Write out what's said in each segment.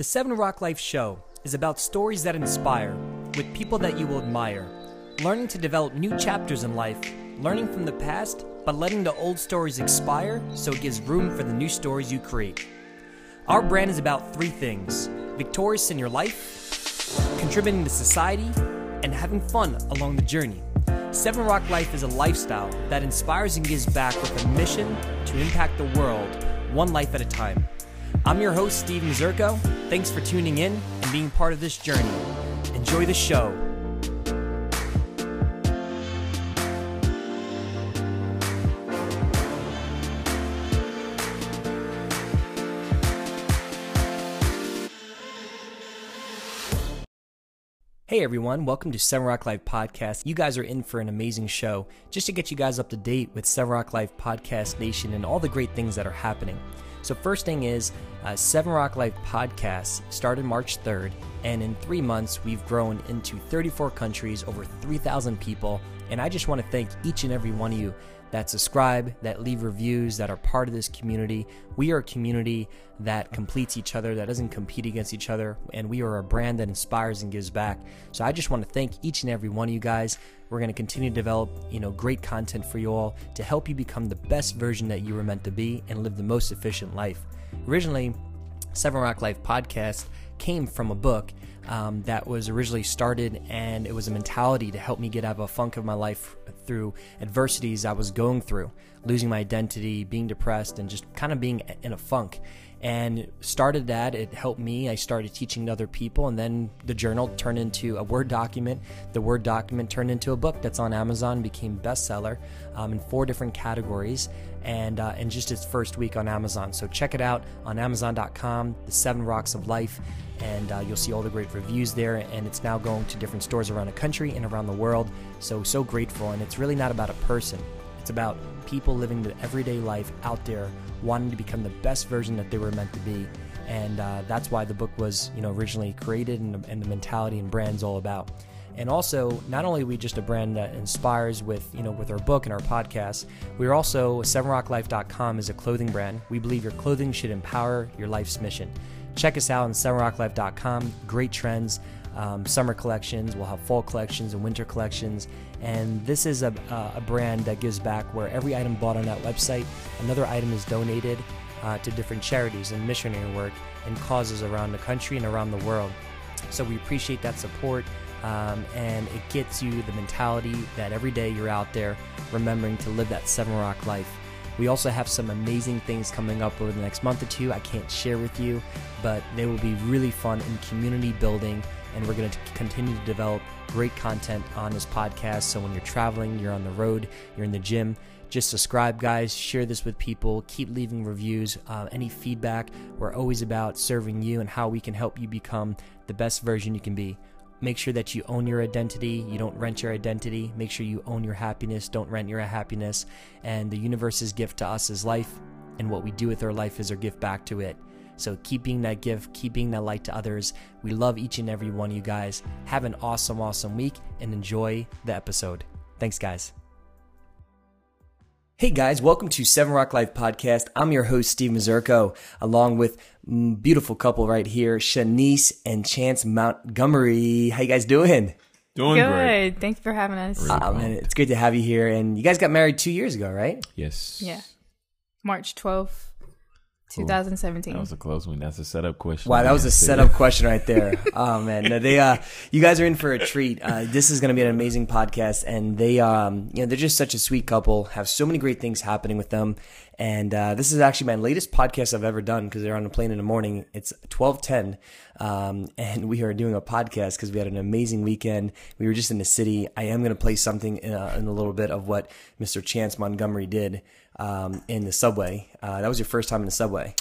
The Seven Rock Life Show is about stories that inspire, with people that you will admire, learning to develop new chapters in life, learning from the past, but letting the old stories expire so it gives room for the new stories you create. Our brand is about three things victorious in your life, contributing to society, and having fun along the journey. Seven Rock Life is a lifestyle that inspires and gives back with a mission to impact the world one life at a time. I'm your host, Steve Mazurko. Thanks for tuning in and being part of this journey. Enjoy the show. Hey everyone, welcome to Seven Rock Life Podcast. You guys are in for an amazing show just to get you guys up to date with Seven Rock Life Podcast Nation and all the great things that are happening. So, first thing is, uh, Seven Rock Life Podcast started March 3rd, and in three months, we've grown into 34 countries, over 3,000 people. And I just want to thank each and every one of you that subscribe, that leave reviews, that are part of this community. We are a community that completes each other, that doesn't compete against each other, and we are a brand that inspires and gives back. So I just want to thank each and every one of you guys. We're going to continue to develop, you know, great content for you all to help you become the best version that you were meant to be and live the most efficient life. Originally, Seven Rock Life podcast came from a book um, that was originally started, and it was a mentality to help me get out of a funk of my life through adversities I was going through, losing my identity, being depressed, and just kind of being in a funk. And started that, it helped me. I started teaching other people, and then the journal turned into a Word document. The Word document turned into a book that's on Amazon, became bestseller um, in four different categories, and uh, in just its first week on Amazon. So check it out on Amazon.com, The Seven Rocks of Life and uh, you'll see all the great reviews there. And it's now going to different stores around the country and around the world. So, so grateful. And it's really not about a person, it's about people living the everyday life out there, wanting to become the best version that they were meant to be. And uh, that's why the book was, you know, originally created, and, and the mentality and brand's all about. And also, not only are we just a brand that inspires with, you know, with our book and our podcast, we're also sevenrocklife.com is a clothing brand. We believe your clothing should empower your life's mission. Check us out on sevenrocklife.com. Great trends, um, summer collections. We'll have fall collections and winter collections. And this is a, a brand that gives back where every item bought on that website, another item is donated uh, to different charities and missionary work and causes around the country and around the world. So we appreciate that support. Um, and it gets you the mentality that every day you're out there remembering to live that Seven Rock life. We also have some amazing things coming up over the next month or two I can't share with you, but they will be really fun in community building. And we're going to continue to develop great content on this podcast. So when you're traveling, you're on the road, you're in the gym, just subscribe, guys. Share this with people. Keep leaving reviews. Uh, any feedback. We're always about serving you and how we can help you become the best version you can be. Make sure that you own your identity. You don't rent your identity. Make sure you own your happiness. Don't rent your happiness. And the universe's gift to us is life. And what we do with our life is our gift back to it. So keep being that gift, keep being that light to others. We love each and every one of you guys. Have an awesome, awesome week and enjoy the episode. Thanks, guys. Hey guys, welcome to Seven Rock Life Podcast. I'm your host, Steve Mazurko, along with beautiful couple right here, Shanice and Chance Montgomery. How you guys doing? Doing Good. great. Thanks for having us. Really uh, man, it's great to have you here. And you guys got married two years ago, right? Yes. Yeah. March 12th. 2017. That was a close one. That's a setup question. Wow, that was a setup question right there. oh man, no, they uh, you guys are in for a treat. Uh, this is going to be an amazing podcast, and they um, you know, they're just such a sweet couple. Have so many great things happening with them, and uh, this is actually my latest podcast I've ever done because they're on a plane in the morning. It's twelve ten, um, and we are doing a podcast because we had an amazing weekend. We were just in the city. I am going to play something in a, in a little bit of what Mr. Chance Montgomery did um, in the subway. Uh, that was your first time in the subway.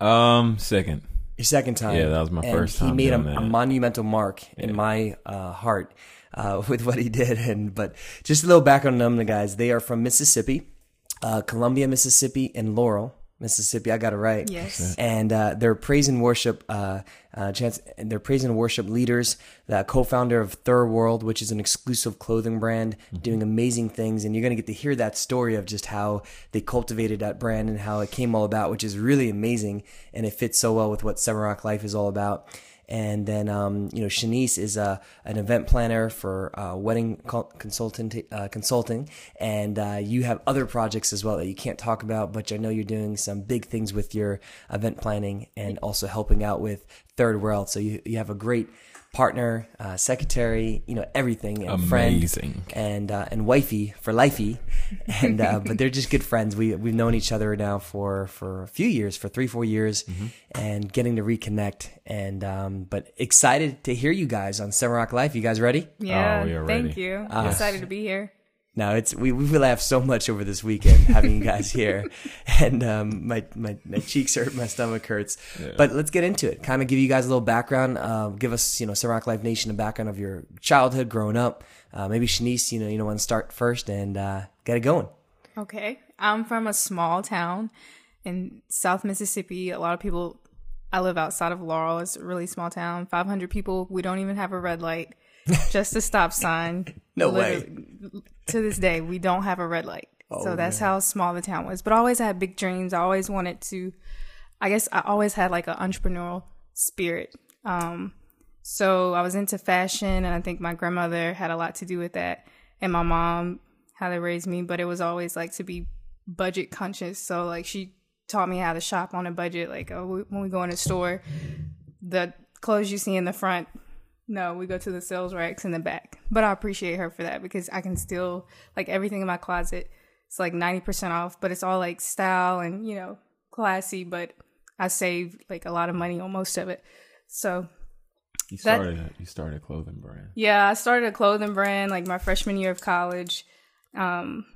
Um, second. Your second time. Yeah, that was my and first time. He made a, a, monumental mark yeah. in my uh, heart uh, with what he did. And but just a little background on them, the guys. They are from Mississippi, uh, Columbia, Mississippi, and Laurel. Mississippi. I got it right. Yes. And uh, they're praise and worship. Uh, uh, chance. They're praise and worship leaders. The co-founder of Third World, which is an exclusive clothing brand, mm-hmm. doing amazing things. And you're gonna get to hear that story of just how they cultivated that brand and how it came all about, which is really amazing. And it fits so well with what Seven Rock Life is all about. And then, um, you know, Shanice is a, an event planner for uh, wedding consultant, uh, consulting. And uh, you have other projects as well that you can't talk about, but I know you're doing some big things with your event planning and also helping out with Third World. So you, you have a great partner, uh, secretary, you know, everything, and Amazing. friend, and uh, and wifey for lifey, and uh, but they're just good friends. We we've known each other now for for a few years, for three four years, mm-hmm. and getting to reconnect. And um, but excited to hear you guys on Seven Rock Life. You guys ready? Yeah, oh, thank you. I'm excited to be here. No, it's we we laughed so much over this weekend having you guys here, and um, my, my my cheeks hurt, my stomach hurts. Yeah. But let's get into it. Kind of give you guys a little background. Uh, give us you know Rock Life Nation a background of your childhood, growing up. Uh, maybe Shanice, you know you know want to start first and uh, get it going. Okay, I'm from a small town in South Mississippi. A lot of people. I live outside of Laurel. It's a really small town. 500 people. We don't even have a red light just a stop sign. no way. To this day, we don't have a red light. Oh, so that's man. how small the town was. But I always had big dreams. I always wanted to, I guess I always had like an entrepreneurial spirit. Um, so I was into fashion, and I think my grandmother had a lot to do with that, and my mom, how they raised me. But it was always like to be budget conscious. So like she taught me how to shop on a budget. Like oh, when we go in a store, the clothes you see in the front no, we go to the sales racks in the back. But I appreciate her for that because I can still like everything in my closet. It's like 90% off, but it's all like style and, you know, classy, but I save like a lot of money on most of it. So you started that, you started a clothing brand. Yeah, I started a clothing brand like my freshman year of college. Um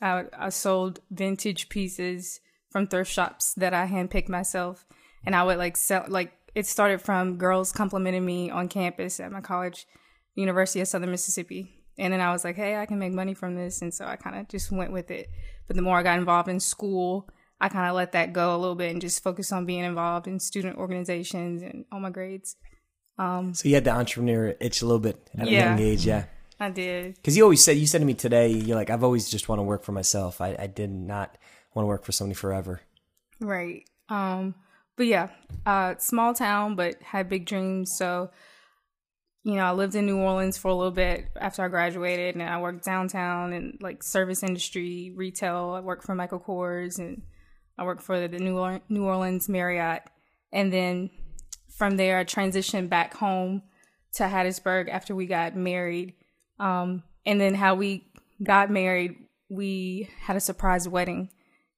I I sold vintage pieces from thrift shops that I handpicked myself and I would like sell like it started from girls complimenting me on campus at my college, University of Southern Mississippi. And then I was like, hey, I can make money from this. And so I kind of just went with it. But the more I got involved in school, I kind of let that go a little bit and just focus on being involved in student organizations and all my grades. Um, so you had the entrepreneur itch a little bit at yeah, a young age, yeah. I did. Because you always said, you said to me today, you're like, I've always just want to work for myself. I, I did not want to work for somebody forever. Right. Um, but yeah, uh, small town, but had big dreams. So, you know, I lived in New Orleans for a little bit after I graduated, and I worked downtown in like service industry, retail. I worked for Michael Kors, and I worked for the New, or- New Orleans Marriott. And then from there, I transitioned back home to Hattiesburg after we got married. Um, and then how we got married, we had a surprise wedding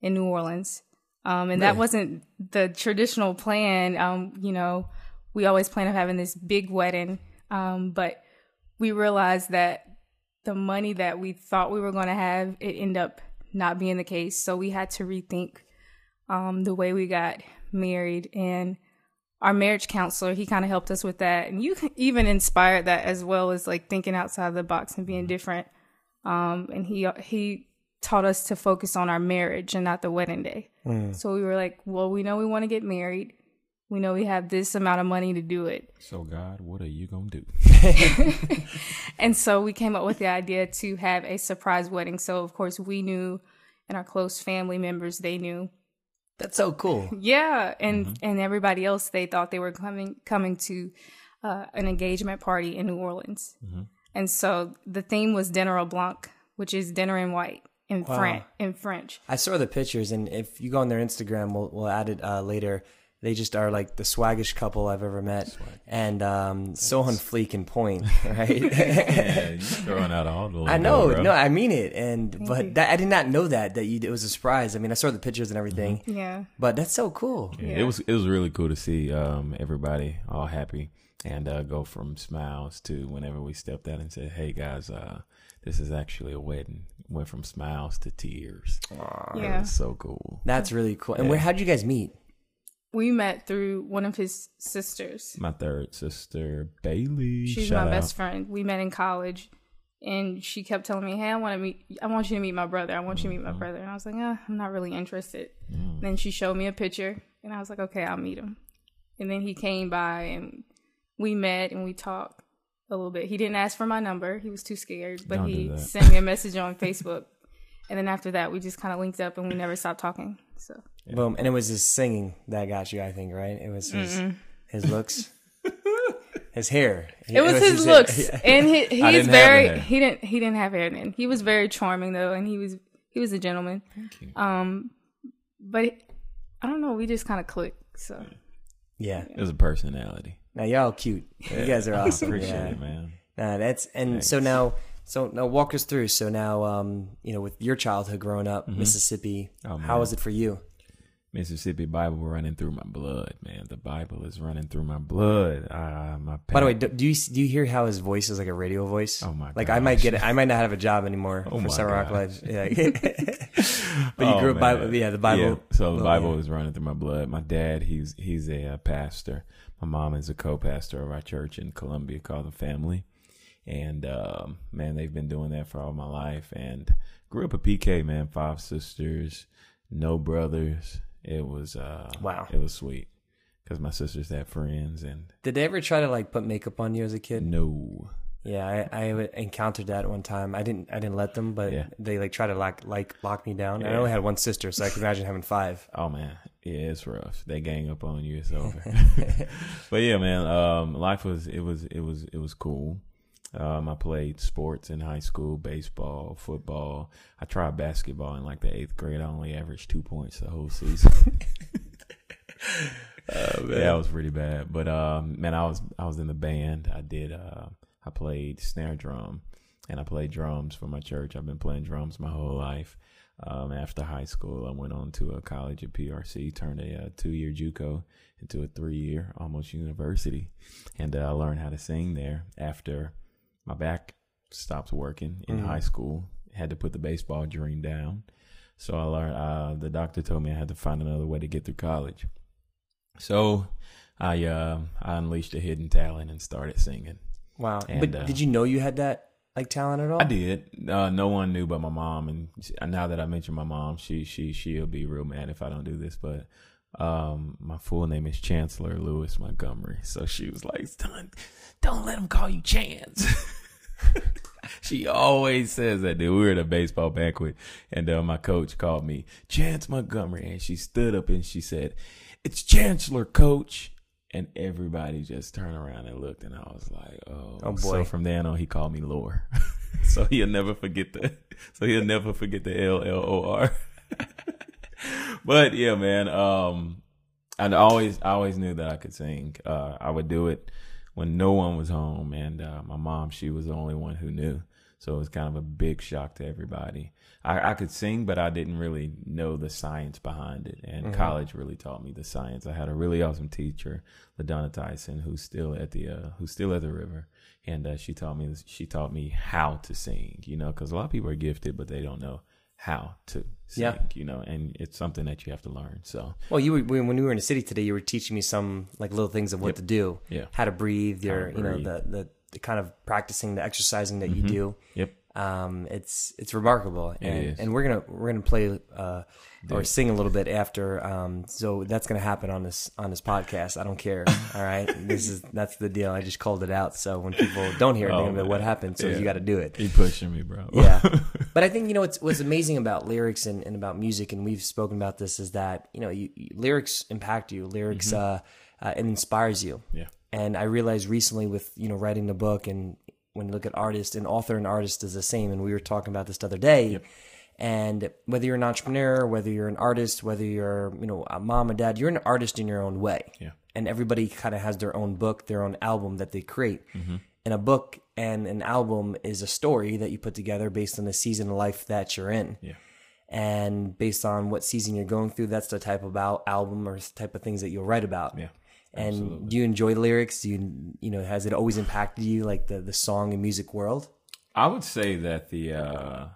in New Orleans. Um, and really? that wasn't the traditional plan. Um, you know, we always plan on having this big wedding, um, but we realized that the money that we thought we were going to have, it ended up not being the case. So we had to rethink um, the way we got married. And our marriage counselor, he kind of helped us with that. And you even inspired that as well as like thinking outside the box and being different. Um, and he he taught us to focus on our marriage and not the wedding day. Mm. So we were like, well, we know we want to get married. We know we have this amount of money to do it. So, God, what are you going to do? and so we came up with the idea to have a surprise wedding. So, of course, we knew and our close family members, they knew. That's so cool. Yeah, and mm-hmm. and everybody else they thought they were coming coming to uh, an engagement party in New Orleans. Mm-hmm. And so the theme was dinner au blanc, which is dinner in white in wow. French. In French, I saw the pictures, and if you go on their Instagram, we'll we'll add it uh, later. They just are like the swaggish couple I've ever met, Swag. and um, so on fleek and point, right? yeah, you're throwing out all the. I know, no, I mean it, and Thank but that, I did not know that that you it was a surprise. I mean, I saw the pictures and everything. Mm-hmm. Yeah, but that's so cool. Yeah, yeah, It was it was really cool to see um, everybody all happy and uh, go from smiles to whenever we stepped out and said, "Hey guys, uh, this is actually a wedding." Went from smiles to tears. Aww, yeah, so cool. That's really cool. And yeah. where? How'd you guys meet? We met through one of his sisters. My third sister, Bailey. She's Shout my out. best friend. We met in college, and she kept telling me, "Hey, I want to meet. I want you to meet my brother. I want you to meet my mm-hmm. brother." And I was like, "Ah, I'm not really interested." Mm. Then she showed me a picture, and I was like, okay, I'll meet him. And then he came by, and we met and we talked a little bit. He didn't ask for my number; he was too scared. But Don't he sent me a message on Facebook, and then after that, we just kind of linked up, and we never stopped talking. So Boom. And it was his singing that got you, I think, right? It was his his looks. his hair. it was, his, hair. looks, and he, I he's very he didn't he didn't have hair then. He was very charming though, and he was he was a gentleman. Thank you. Um, but I don't know, we just kind of clicked. So Yeah. It was a personality. Now y'all cute. You guys are awesome. Appreciate yeah. it, man. Nah, that's and so now so now walk us through. So now um, you know, with your childhood growing up, Mississippi, Oh, how was it for you? Mississippi Bible running through my blood, man. The Bible is running through my blood. Uh, my By the way, do, do you do you hear how his voice is like a radio voice? Oh my Like I might get it. I might not have a job anymore Oh for Seven Rock. Live. Yeah. but you Oh, grew up. Bible. Yeah, the Bible. Yeah, so the Well, Bible yeah. is running through my blood. My dad, he's he's a uh, pastor. My mom is a co-pastor of our church in Columbia called the Family, and um, man, they've been doing that for all my life. And grew up a PK man, five sisters, no brothers. It was uh, Wow. it was sweet because my sisters had friends, and Did they ever try to like put makeup on you as a kid? no, Yeah, I, I encountered that one time. I didn't I didn't let them, but Yeah. they like try to like like lock me down. I only had one sister, so I can imagine having five. Oh man, yeah, it's rough. They gang up on you, it's over. but yeah, man, um, life was it was it was it was cool. Um, I played sports in high school, baseball, football. I tried basketball in like the eighth grade. I only averaged two points the whole season. Oh, yeah, that was pretty bad. But um, man, I was I was in the band. I did. Uh, I played snare drum, and I played drums for my church. I've been playing drums my whole life. Um, after high school, I went on to a college at PRC, turned a uh, two-year JUCO into a three-year, almost university, and uh, I learned how to sing there. After my back stopped working in Mhm. high school, had to put the baseball dream down. So I learned. Uh, the doctor told me I had to find another way to get through college. So I uh, I unleashed a hidden talent and started singing. Wow. And, but uh, did you know you had that like talent at all? I did. Uh, no one knew but my mom, and she- now that I mention my mom, she she she'll be real mad if I don't do this. But um, my full name is Chancellor Lewis Montgomery, so she was like, "Son, don't let him call you Chance." she always says that. Dude, we were at a baseball banquet, and uh, my coach called me Chance Montgomery, and she stood up and she said, "It's Chancellor, Coach." And everybody just turned around and looked, and I was like, "Oh, Oh, So from then on, he called me Lore, so he'll never forget the. So he'll never forget the L L O R. But yeah, man. Um, and I always, I always knew that I could sing. Uh, I would do it when no one was home, and uh, my mom, she was the only one who knew. So it was kind of a big shock to everybody. I, I could sing, but I didn't really know the science behind it. And college really taught me the science. I had a really awesome teacher, LaDonna Tyson, who's still at the uh, who's still at the river, and uh, she taught me she taught me how to sing. You know, because a lot of people are gifted, but they don't know how to sing. Yeah. You know, and it's something that you have to learn. So Well, you were when we were in the city today. You were teaching me some like little things of what Yep. to do, yeah, how to breathe, your to you know the, the the kind of practicing, the exercising that you Mhm. do. Yep. Um, it's it's remarkable, It and is. and we're gonna we're gonna play uh or sing a little bit after. Um, so that's gonna happen on this on this podcast. I don't care. All right, this is that's the deal. I just called it out. So when people don't hear it, Oh, like, what happened? So Yeah. you got to do it. You pushing me, bro. yeah but i think you know what's what's amazing about lyrics and, and about music and we've spoken about this is that you know you, you- lyrics impact you lyrics uh, uh it inspires you Yeah. And i realized recently with you know writing the book and when you look at artist and author and artist is the same and we were talking about this the other day Yep. and whether you're an entrepreneur whether you're an artist whether you're you know a mom and dad you're an artist in your own way Yeah. and everybody kind of has their own book their own album that they create Mm-hmm. and a book and an album is a story that you put together based on the season of life that you're in Yeah. and based on what season you're going through that's the type of al- album or type of things that you'll write about Yeah. And absolutely. do you enjoy lyrics do you you know has it always impacted you like the the song and music world I would say that the uh,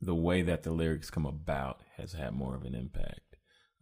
the way that the lyrics come about has had more of an impact.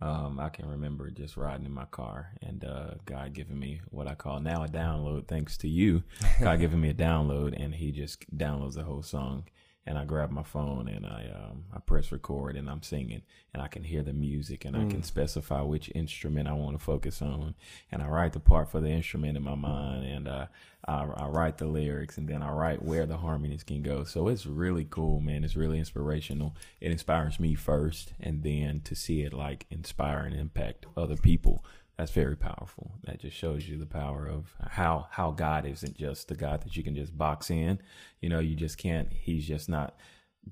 Um, I can remember just riding in my car and uh, God giving me what I call now a download, thanks to you. God giving me a download, and He just downloads the whole song, and I grab my phone and I um, I press record and I'm singing and I can hear the music and I can specify which instrument I want to focus on and I write the part for the instrument in my mind and uh, I, I write the lyrics and then I write where the harmonies can go. So it's really cool, man. It's really inspirational. It inspires me first and then to see it like inspire and impact other people that's very powerful. That just shows you the power of how how God isn't just the God that you can just box in. You know, you just can't. He's just not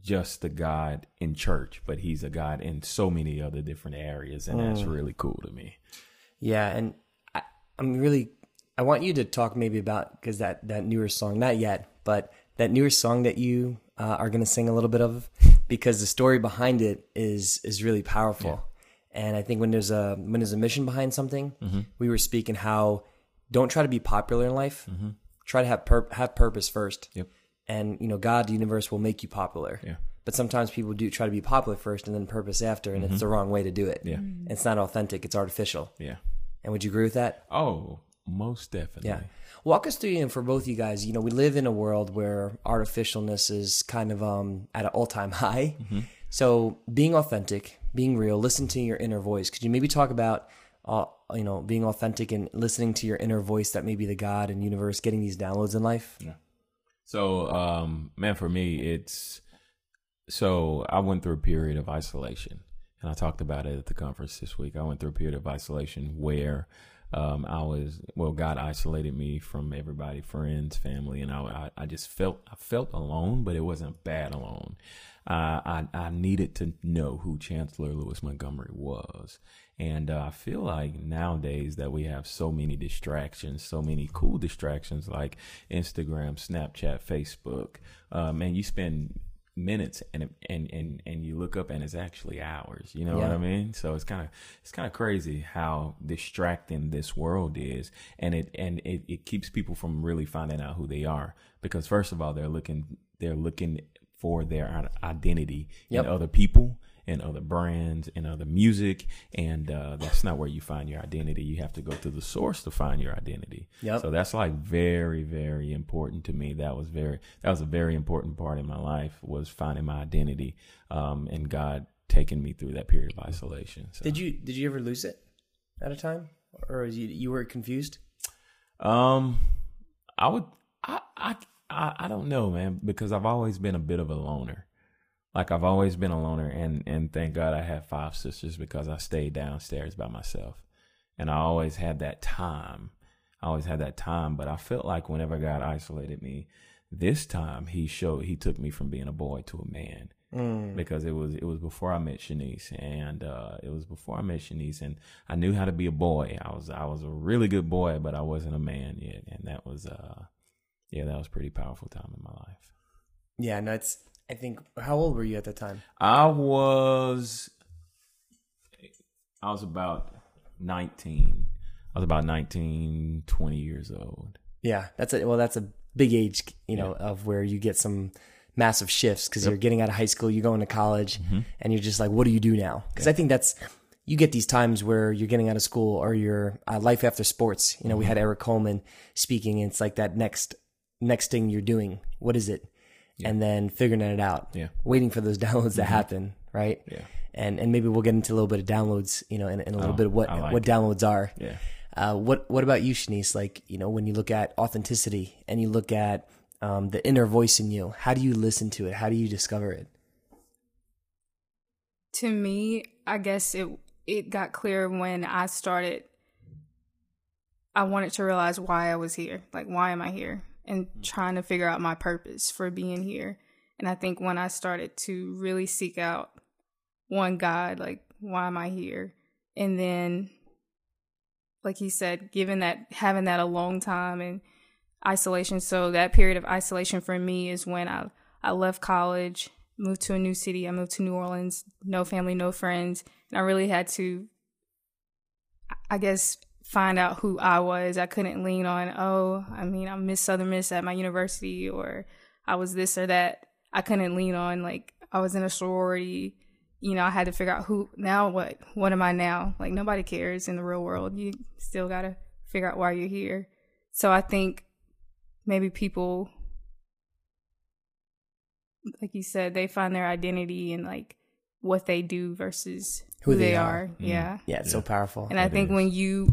just the God in church, but he's a God in so many other different areas, and that's really cool to me. Yeah, and I, I'm really I want you to talk maybe about because that that newer song, not yet, but that newer song that you uh, are going to sing a little bit of, because the story behind it is is really powerful. And I think when there's a when there's a mission behind something, mm-hmm. we were speaking how don't try to be popular in life. Mm-hmm. Try to have pur- have purpose first. Yep. And you know, God, the universe will make you popular. Yeah. But sometimes people do try to be popular first and then purpose after, and it's mm-hmm. the wrong way to do it. Yeah. Mm. It's not authentic. It's artificial. Yeah. And would you agree with that? Oh, most definitely. Yeah. Walk us through, you know, for both you guys, you know, we live in a world where artificialness is kind of um, at an all time high. So being authentic, being real, listen to your inner voice. Could you maybe talk about, uh, you know, being authentic and listening to your inner voice that may be the God and universe getting these downloads in life? So, um, man, for me, it's so I went through a period of isolation, and I talked about it at the conference this week. I went through a period of isolation where um, I was well, God isolated me from everybody, friends, family, and I, I, I just felt I felt alone, but it wasn't bad alone. Uh, I I needed to know who Chancellor Lewis Montgomery was, and uh, I feel like nowadays that we have so many distractions, so many cool distractions like Instagram, Snapchat, Facebook. Um, and you spend minutes and and and and you look up and it's actually hours. You know what I mean? So it's kind of it's kind of crazy how distracting this world is, and it and it, it keeps people from really finding out who they are because first of all they're looking they're looking for their identity Yep. in other people and other brands and other music and uh, that's not where you find your identity you have to go to the source to find your identity Yep. so that's like very very important to me that was very that was a very important part in my life was finding my identity um, and god taking me through that period of isolation so. Did you did you ever lose it at a time, or you you were confused? Um, I would, I, I, I, I don't know, man, because I've always been a bit of a loner. Like I've always been a loner, and and thank God I have five sisters because I stayed downstairs by myself, and I always had that time. I always had that time, but I felt like whenever God isolated me, this time He showed He took me from being a boy to a man because it was it was before I met Shanice, and uh, it was before I met Shanice, and I knew how to be a boy. I was I was a really good boy, but I wasn't a man yet, and that was uh, yeah, that was a pretty powerful time in my life. Yeah, no, it's. I think. How old were you at the time? I was I was about nineteen. I was about 19, 20 years old. Yeah, that's a well, that's a big age, you know, of where you get some massive shifts because you're getting out of high school, you're going to college, and you're just like, what do you do now? Because I think that's you get these times where you're getting out of school or you're uh, life after sports. You know, we had Eric Coleman speaking, and it's like that next next thing you're doing. What is it? And then figuring it out. Yeah. waiting for those downloads to happen, right? Yeah. And and maybe we'll get into a little bit of downloads, you know, in, in a little Oh, bit of what like what it. downloads are. Yeah. Uh, what what about you, Shanice? Like you know, when you look at authenticity and you look at um, the inner voice in you, how do you listen to it? How do you discover it? to me, I guess it it got clear when I started I wanted to realize why I was here. Like why am I here? And mm-hmm. trying to figure out my purpose for being here. And I think when I started to really seek out one God, like why am I here? And then like he said, given that having that a long time and isolation. So that period of isolation for me is when I I left college, moved to a new city. I moved to New Orleans, no family, no friends, and I really had to I guess find out who I was. I couldn't lean on, oh, I mean, I'm Miss Southern Miss at my university or I was this or that. I couldn't lean on like I was in a sorority. You know, I had to figure out who now what? What am I now? Like nobody cares in the real world. You still got to figure out why you're here. So I think maybe people like you said, they find their identity in like what they do versus who, Who they they, are. are. Mm-hmm. Yeah. Yeah, it's so powerful. And I think is. when you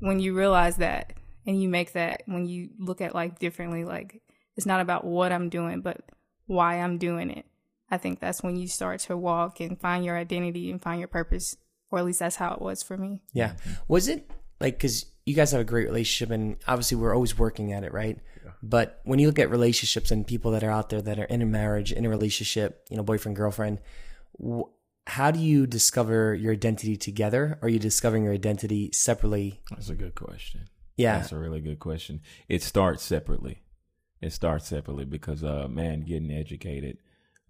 when you realize that and you make that when you look at life differently, like it's not about what I'm doing, but why I'm doing it. I think that's when you start to walk and find your identity and find your purpose. Or at least that's how it was for me. Yeah. Was it like because you guys have a great relationship, and obviously we're always working at it, right? yeah. But when you look at relationships and people that are out there that are in a marriage, in a relationship, you know, boyfriend, girlfriend, wh- how do you discover your identity together? Or are you discovering your identity separately? That's a good question. Yeah. That's a really good question. It starts separately. It starts separately because uh man getting educated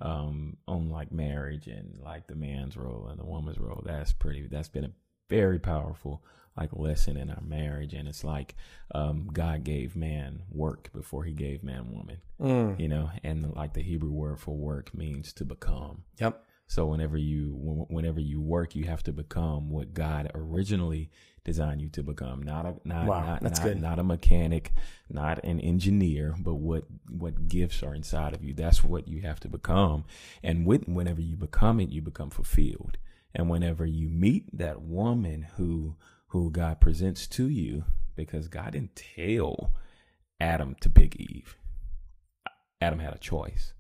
um on like marriage and like the man's role and the woman's role, that's pretty that's been a very powerful like lesson in our marriage and it's like um God gave man work before he gave man woman. Mm. You know, and like the Hebrew word for work means to become. Yep. So whenever you whenever you work, you have to become what God originally designed you to become. Not a not Wow, not, that's not, good. not a mechanic, not an engineer, but what what gifts are inside of you. That's what you have to become. And with whenever you become it, you become fulfilled. And whenever you meet that woman who who God presents to you, because God didn't tell Adam to pick Eve. Adam had a choice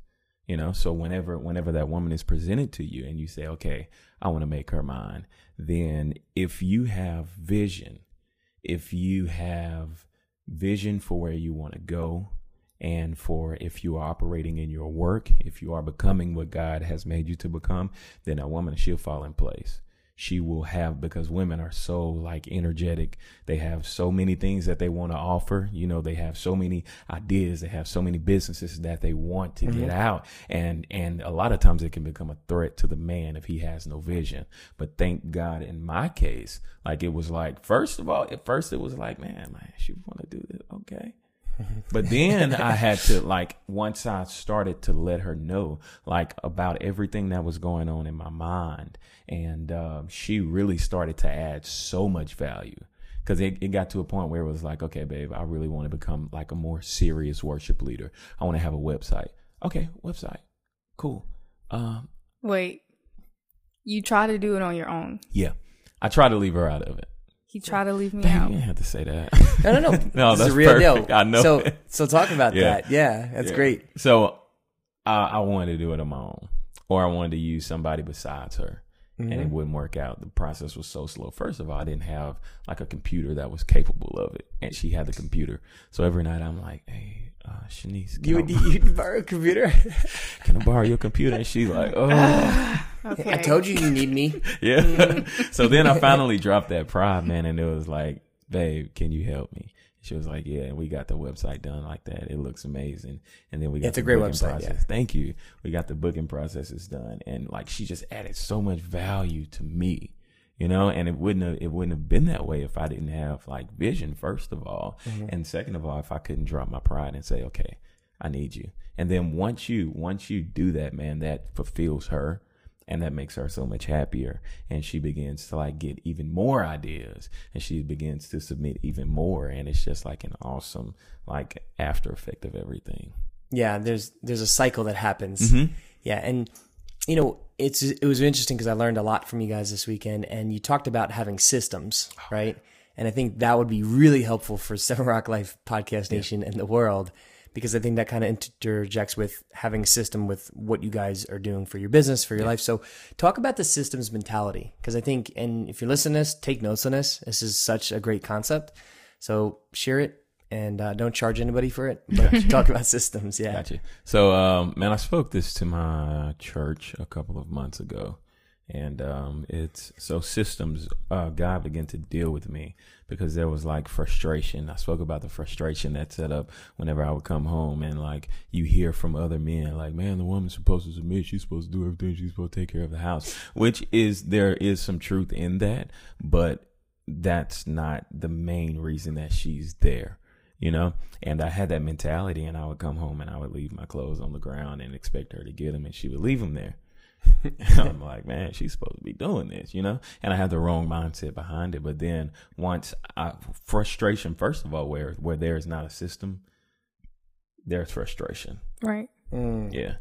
you know? So whenever whenever that woman is presented to you and you say okay i want to make her mine then if you have vision if you have vision for where you want to go and for if you are operating in your work if you are becoming what god has made you to become then a woman she'll fall in place she will have because women are so like energetic. They have so many things that they want to offer. You know they have so many ideas. They have so many businesses that they want to get mm-hmm. out. And and a lot of times it can become a threat to the man if he has no vision. But thank god in my case like it was like first of all at first it was like man man she want to do this. Okay but then I had to like once I started to let her know like about everything that was going on in my mind, and um, she really started to add so much value because it, it got to a point where it was like, okay, babe, I really want to become like a more serious worship leader. I want to have a website. Okay, website, cool. Um, Wait. You try to do it on your own. yeah, I try to leave her out of it. He tried to leave me Dang, out. you didn't have to say that. No, no, no. No, this that's is a real perfect. deal. I know So, it. so talk about Yeah. that. Yeah, that's Yeah. great. So I, I wanted to do it on my own, or I wanted to use somebody besides her, and Mm-hmm. it wouldn't work out. The process was so slow. First of all, I didn't have like a computer that was capable of it, and she had the computer. So every night I'm like, "Hey, uh, Shanice, can, You I, would you borrow a computer? can I borrow your computer?" And she's like, "Oh, Okay. I told you you need me. yeah." so then I finally dropped that pride, man, and it was like, "Babe, can you help me?" She was like, "Yeah," and we got the website done like that. It looks amazing, and then we got It's a great booking website, yeah. Process. Thank you. We got the booking processes done, and like she just added so much value to me, you know. And it wouldn't have, it wouldn't have been that way if I didn't have like vision, first of all, Mm-hmm. and second of all, if I couldn't drop my pride and say, "Okay, I need you." And then once you once you do that, man, that fulfills her and that makes her so much happier and she begins to like get even more ideas and she begins to submit even more and it's just like an awesome like after effect of everything Yeah, there's there's a cycle that happens. Mm-hmm. Yeah, and you know it's it was interesting because I learned a lot from you guys this weekend, and you talked about having systems, Oh, right? And I think that would be really helpful for Seven Rock Life Podcast Nation and the world because I think that kind of interjects with having a system with what you guys are doing for your business, for your life. So talk about the systems mentality because I think, and if you're listening to this, take notes on this. This is such a great concept. So share it and uh, don't charge anybody for it, but talk about systems. Yeah. Gotcha. So, um, man, I spoke this to my church a couple of months ago, and um, it's so systems. Uh, God began to deal with me because there was like frustration. I spoke about the frustration that set up whenever I would come home, and like you hear from other men, like, "Man, the woman's supposed to submit. She's supposed to do everything. She's supposed to take care of the house," which is there is some truth in that, but that's not the main reason that she's there you know and i had that mentality and i would come home and i would leave my clothes on the ground and expect her to get them and she would leave them there i'm like man she's supposed to be doing this you know and i had the wrong mindset behind it but then once i frustration first of all where where there is not a system there's frustration Right. Mm. yeah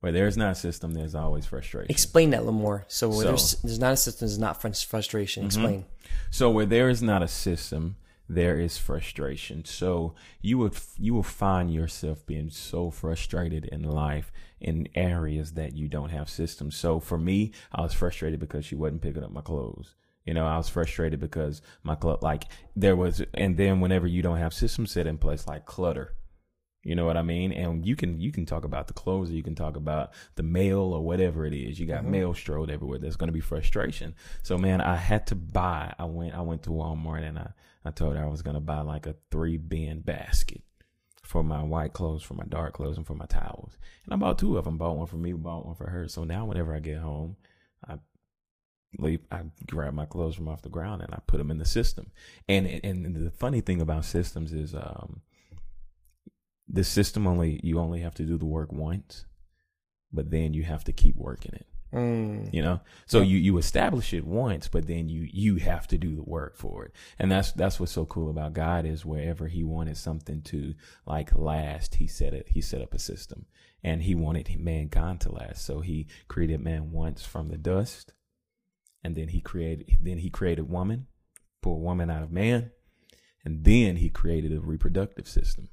Where there's not a system, there's always frustration. Explain that a little more. So where So- there's there's not a system, there's not frus- frustration. Explain. So where there is not a system, there is frustration. So you would you will find yourself being so frustrated in life in areas that you don't have systems. So for me, I was frustrated because she wasn't picking up my clothes. You know, I was frustrated because my club like there was and then whenever you don't have systems set in place like clutter. You know what I mean? And you can you can talk about the clothes, or you can talk about the mail or whatever it is. You got mm-hmm. mail strode everywhere. There's going to be frustration. So man, I had to buy. I went I went to Walmart and I I told her I was going to buy like a three bin basket for my white clothes, for my dark clothes, and for my towels. And I bought two of them. Bought one for me, bought one for her. So now whenever I get home, I leave. I grab my clothes from off the ground and I put them in the system. And and the funny thing about systems is, um, the system only you only have to do the work once, but then you have to keep working it. Mm. You know, so you you establish it once, but then you you have to do the work for it, and that's that's what's so cool about God is wherever He wanted something to like last, He set it. He set up a system, and He wanted mankind to last. So He created man once from the dust, and then He created then He created woman, pulled woman out of man, and then He created a reproductive system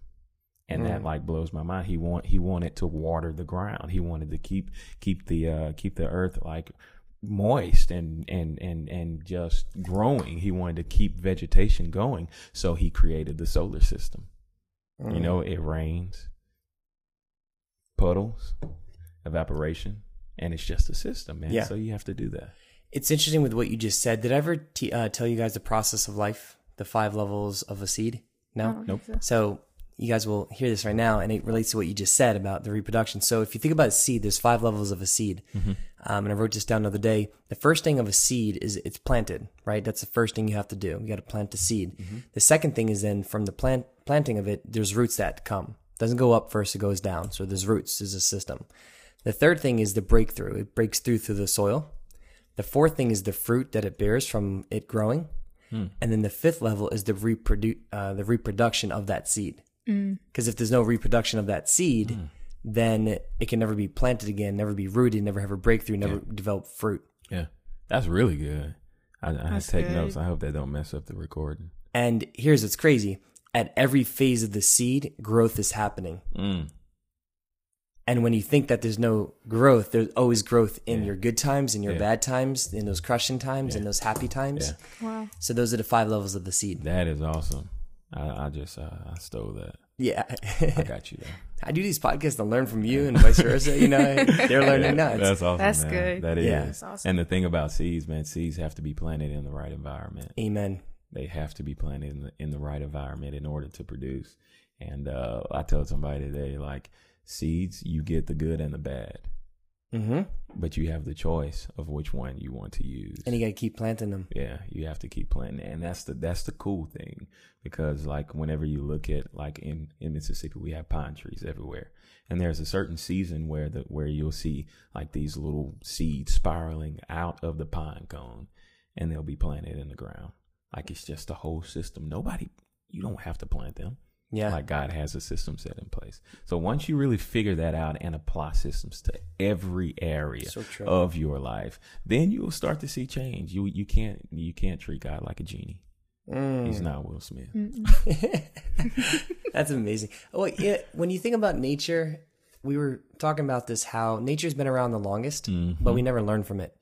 and that Mm. like blows my mind. He want he wanted to water the ground. He wanted to keep keep the uh, keep the earth like moist and and and and just growing. He wanted to keep vegetation going, so he created the solar system. Mm. You know, it rains, puddles, evaporation, and it's just a system, man. Yeah. So you have to do that. It's interesting with what you just said. Did I ever t- uh, tell you guys the process of life, the five levels of a seed? No. I don't Nope. think so. You guys will hear this right now, and it relates to what you just said about the reproduction. So if you think about a seed, there's five levels of a seed, um, and I wrote this down the other day. The first thing of a seed is it's planted, right? That's the first thing you have to do. You got to plant the seed. The second thing is then from the plant planting of it, there's roots that come. doesn't go up first; it goes down. So there's roots. There's a system. The third thing is the breakthrough. It breaks through through the soil. The fourth thing is the fruit that it bears from it growing. And then the fifth level is the reprodu- uh, the reproduction of that seed. Because if there's no reproduction of that seed, then it can never be planted again, never be rooted, never have a breakthrough, never develop fruit. Yeah, that's really good. I, I have to take good. notes. I hope that don't mess up the recording. And here's what's crazy: at every phase of the seed, growth is happening. Mm. And when you think that there's no growth, there's always growth in Yeah. your good times, in your Yeah. bad times, in those crushing times, in those happy times. Yeah. Wow. So those are the five levels of the seed. That is awesome. I, I just uh, I stole that. Yeah. I got you there. I do these podcasts to learn from you and vice versa. You know, they're learning Yeah, nuts. That's awesome. That's man. good. That is. Yeah. That's awesome. And the thing about seeds, man, seeds have to be planted in the right environment. Amen. They have to be planted in the, in the right environment in order to produce. And uh, I told somebody today, like seeds, you get the good and the bad, hmm but you have the choice of which one you want to use. And you got to keep planting them. Yeah, you have to keep planting, and that's the that's the cool thing because like whenever you look at like in in Mississippi, we have pine trees everywhere, and there's a certain season where the where you'll see like these little seeds spiraling out of the pine cone, and they'll be planted in the ground. Like it's just a whole system. Nobody, you don't have to plant them. Yeah. Like God has a system set in place. So once you really figure that out and apply systems to every area So of your life, then you will start to see change. You you can't you can't treat God like a genie. Mm. He's not Will Smith. That's amazing. Oh, yeah. When you think about nature, we were talking about this how nature's been around the longest, Mm-hmm. but we never learn from it.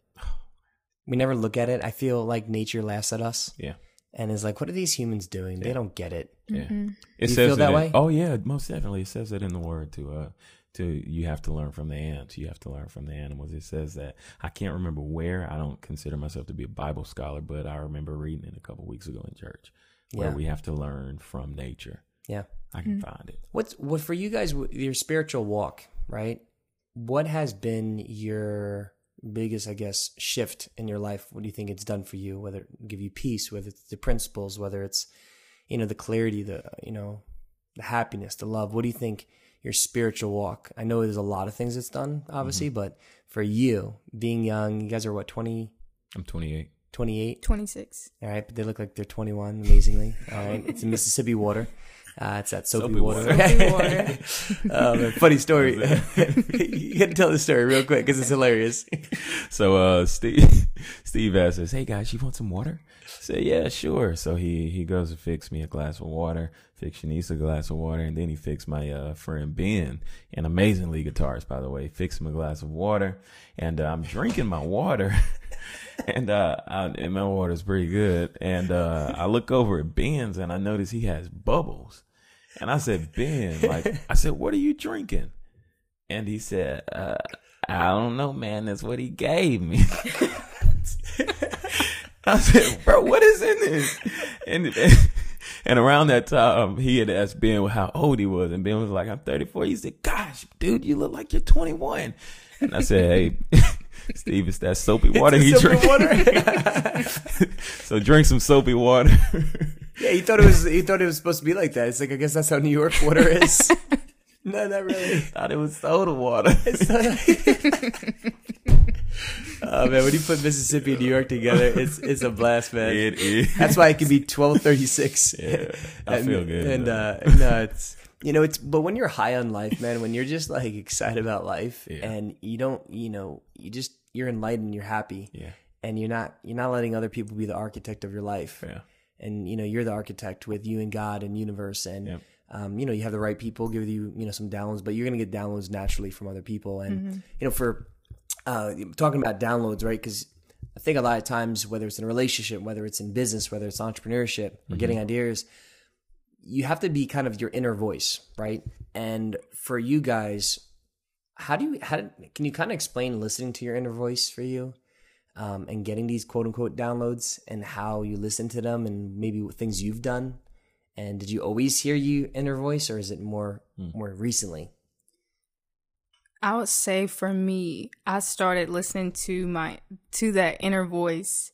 We never look at it. I feel like nature laughs at us Yeah. And is like, "What are these humans doing? They don't get it." Yeah. Mm-hmm. You says feel that in- way? Oh yeah, most definitely. It says it in the word to uh to you have to learn from the ants. You have to learn from the animals. It says that I can't remember where. I don't consider myself to be a Bible scholar, but I remember reading it a couple weeks ago in church where Yeah. we have to learn from nature. Yeah. I can find it. What's what for you guys? Your spiritual walk, right? What has been your biggest, I guess, shift in your life? What do you think it's done for you? Whether it give you peace, whether it's the principles, whether it's you know the clarity, the you know the happiness, the love. What do you think your spiritual walk? I know there's a lot of things it's done, obviously, mm-hmm. but for you, being young, you guys are what 20, I'm 28. 28? 26. All right, but they look like they're 21, amazingly. All right, it's in Mississippi water. Uh, it's that soapy, Soapy water. water. Soapy water. oh, funny story. you got to tell the story real quick because it's hilarious. So uh Steve Steve asks us, Hey guys, you want some water? I said, Yeah, sure. So he he goes to fix me a glass of water, fix Shanice a glass of water, and then he fixed my uh friend Ben, an amazingly lead guitarist, by the way, fixed him a glass of water. And uh, I'm drinking my water. and uh I, and my water's pretty good. And uh I look over at Ben's and I notice he has bubbles. And I said, Ben, like I said, what are you drinking? And he said, uh, I don't know, man. That's what he gave me. I said, bro, what is in this? And, and around that time, he had asked Ben how old he was. And Ben was like, I'm 34. He said, gosh, dude, you look like you're 21. And I said, hey, Steve, it's that soapy water he Soapy drinking. so drink some soapy water. Yeah, he thought it was. He thought it was supposed to be like that. It's like I guess that's how New York water is. no, not really. Thought it was soda water. Oh man, when you put Mississippi and New York together, it's it's a blast, man. it is. That's why it can be twelve thirty six. Yeah, I feel good. And uh, no, it's you know it's but when you're high on life, man, when you're just like excited about life Yeah. and you don't, you know, you just you're enlightened, you're happy, yeah, and you're not you're not letting other people be the architect of your life. yeah, and you know you're the architect with you and God and universe and Yep. um, you know you have the right people give you you know some downloads but you're gonna get downloads naturally from other people. And you know for uh, talking about downloads right because I think a lot of times whether it's in a relationship whether it's in business whether it's entrepreneurship or getting ideas you have to be kind of your inner voice right? And for you guys how do you how can you kind of explain listening to your inner voice for you um, and getting these quote unquote downloads and how you listen to them and maybe things you've done and did you always hear you inner voice or is it more more recently I would say for me, I started listening to my to that inner voice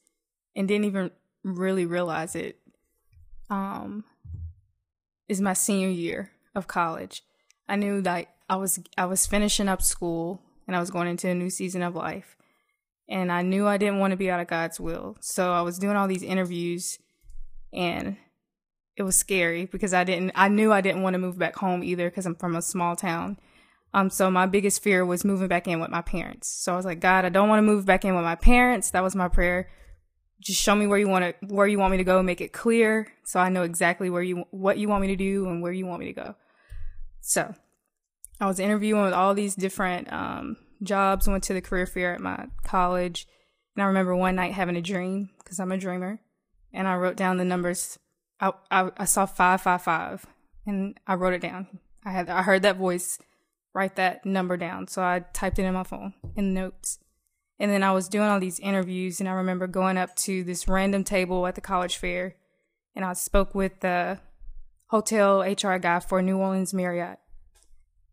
and didn't even really realize it. Um is my senior year of college. I knew that I was I was finishing up school and I was going into a new season of life. And I knew I didn't want to be out of God's will. So I was doing all these interviews and it was scary because I didn't I knew I didn't want to move back home either because I'm from a small town. Um, so my biggest fear was moving back in with my parents. So I was like, God, I don't want to move back in with my parents. That was my prayer. Just show me where you want to, where you want me to go. Make it clear so I know exactly where you, what you want me to do and where you want me to go. So I was interviewing with all these different um, jobs. Went to the career fair at my college, and I remember one night having a dream because I'm a dreamer, and I wrote down the numbers. I, I I saw five five five, and I wrote it down. I had I heard that voice write that number down. So I typed it in my phone in notes. And then I was doing all these interviews and I remember going up to this random table at the college fair and I spoke with the hotel HR guy for New Orleans Marriott.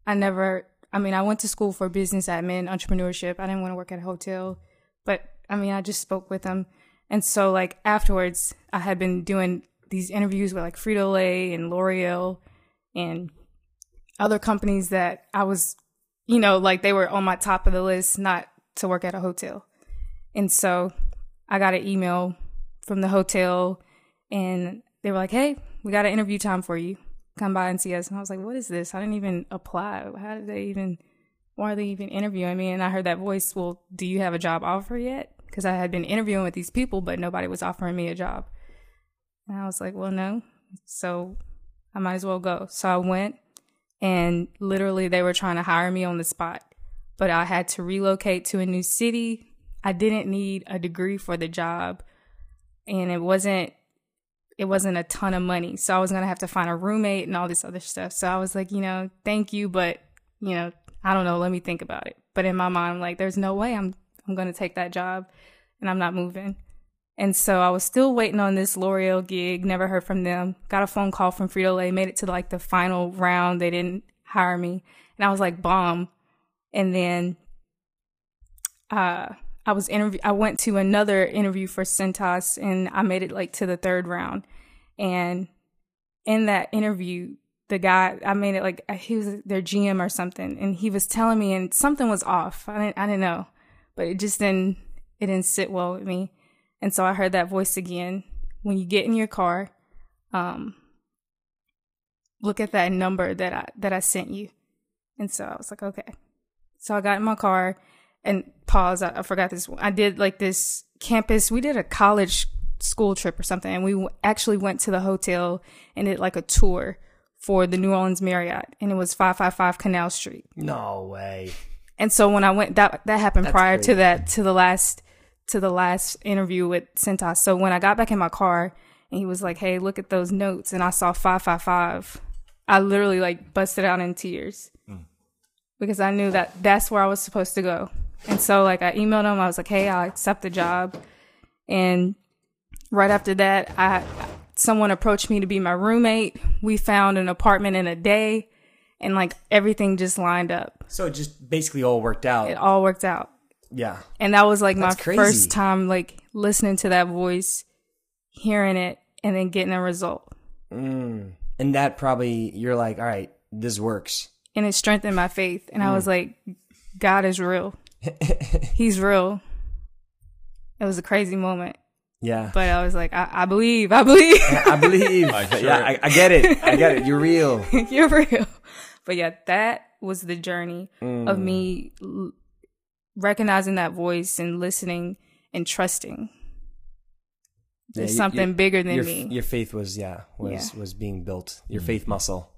I never I mean, I went to school for business admin, entrepreneurship. I didn't want to work at a hotel, but I mean, I just spoke with them. And so like afterwards, I had been doing these interviews with like Frito-Lay and L'Oreal and other companies that I was, you know, like they were on my top of the list, not to work at a hotel. And so I got an email from the hotel and they were like, hey, we got an interview time for you. Come by and see us. And I was like, what is this? I didn't even apply. How did they even, why are they even interviewing me? And I heard that voice, well, do you have a job offer yet? Because I had been interviewing with these people, but nobody was offering me a job. And I was like, well, no. So I might as well go. So I went and literally they were trying to hire me on the spot but i had to relocate to a new city i didn't need a degree for the job and it wasn't it wasn't a ton of money so i was going to have to find a roommate and all this other stuff so i was like you know thank you but you know i don't know let me think about it but in my mind I'm like there's no way i'm i'm going to take that job and i'm not moving and so I was still waiting on this L'Oreal gig, never heard from them. Got a phone call from Frito Lay, made it to like the final round. They didn't hire me. And I was like, bomb. And then uh, I was interview I went to another interview for Cintas and I made it like to the third round. And in that interview, the guy I made it like he was their GM or something, and he was telling me and something was off. I didn't I didn't know. But it just didn't it didn't sit well with me. And so I heard that voice again. When you get in your car, um, look at that number that I that I sent you. And so I was like, okay. So I got in my car and pause. I, I forgot this. I did like this campus. We did a college school trip or something, and we w- actually went to the hotel and did like a tour for the New Orleans Marriott, and it was five five five Canal Street. No way. And so when I went, that that happened That's prior crazy. to that to the last to the last interview with Cintas. So when I got back in my car and he was like, "Hey, look at those notes," and I saw five five five, I literally like busted out in tears hmm. because I knew that that's where I was supposed to go. And so like I emailed him. I was like, "Hey, I'll accept the job," and right after that, I someone approached me to be my roommate. We found an apartment in a day, and like everything just lined up. So it just basically all worked out. It all worked out. yeah. And that was like my crazy. first time like listening to that voice, hearing it, and then getting a result. Mm. And that probably you're like, all right, this works. And it strengthened my faith. And I Mm. was like, God is real. He's real. It was a crazy moment. Yeah. But I was like, I, I believe, I believe. I believe. Like, sure. Yeah, I, I get it. I get it. You're real. You're real. But yeah, that was the journey of Mm. me l- recognizing that voice and listening and trusting. Yeah, you- something you- bigger than your, me. Your faith was yeah was Yeah. was being built. Your faith muscle.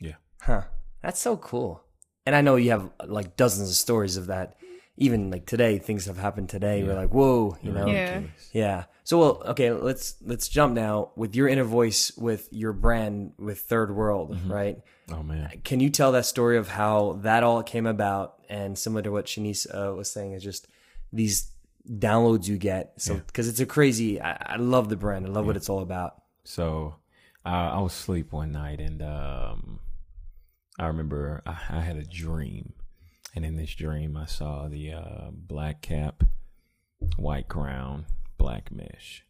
Yeah. Huh. That's so cool. And I know you have like dozens of stories of that. Even like today, things have happened today. We're like, whoa, you know. Yeah. Yeah. So well, okay, let's let's jump now with your inner voice with your brand with Third World, right? Oh man. Can you tell that story of how that all came about? And similar to what Shanice uh, was saying, is just these downloads you get. So because it's a crazy, I, I love the brand. I love what it's all about. So I, I was asleep one night and um, I remember I, I had a dream. And in this dream, I saw the uh, black cap, white crown, black mesh.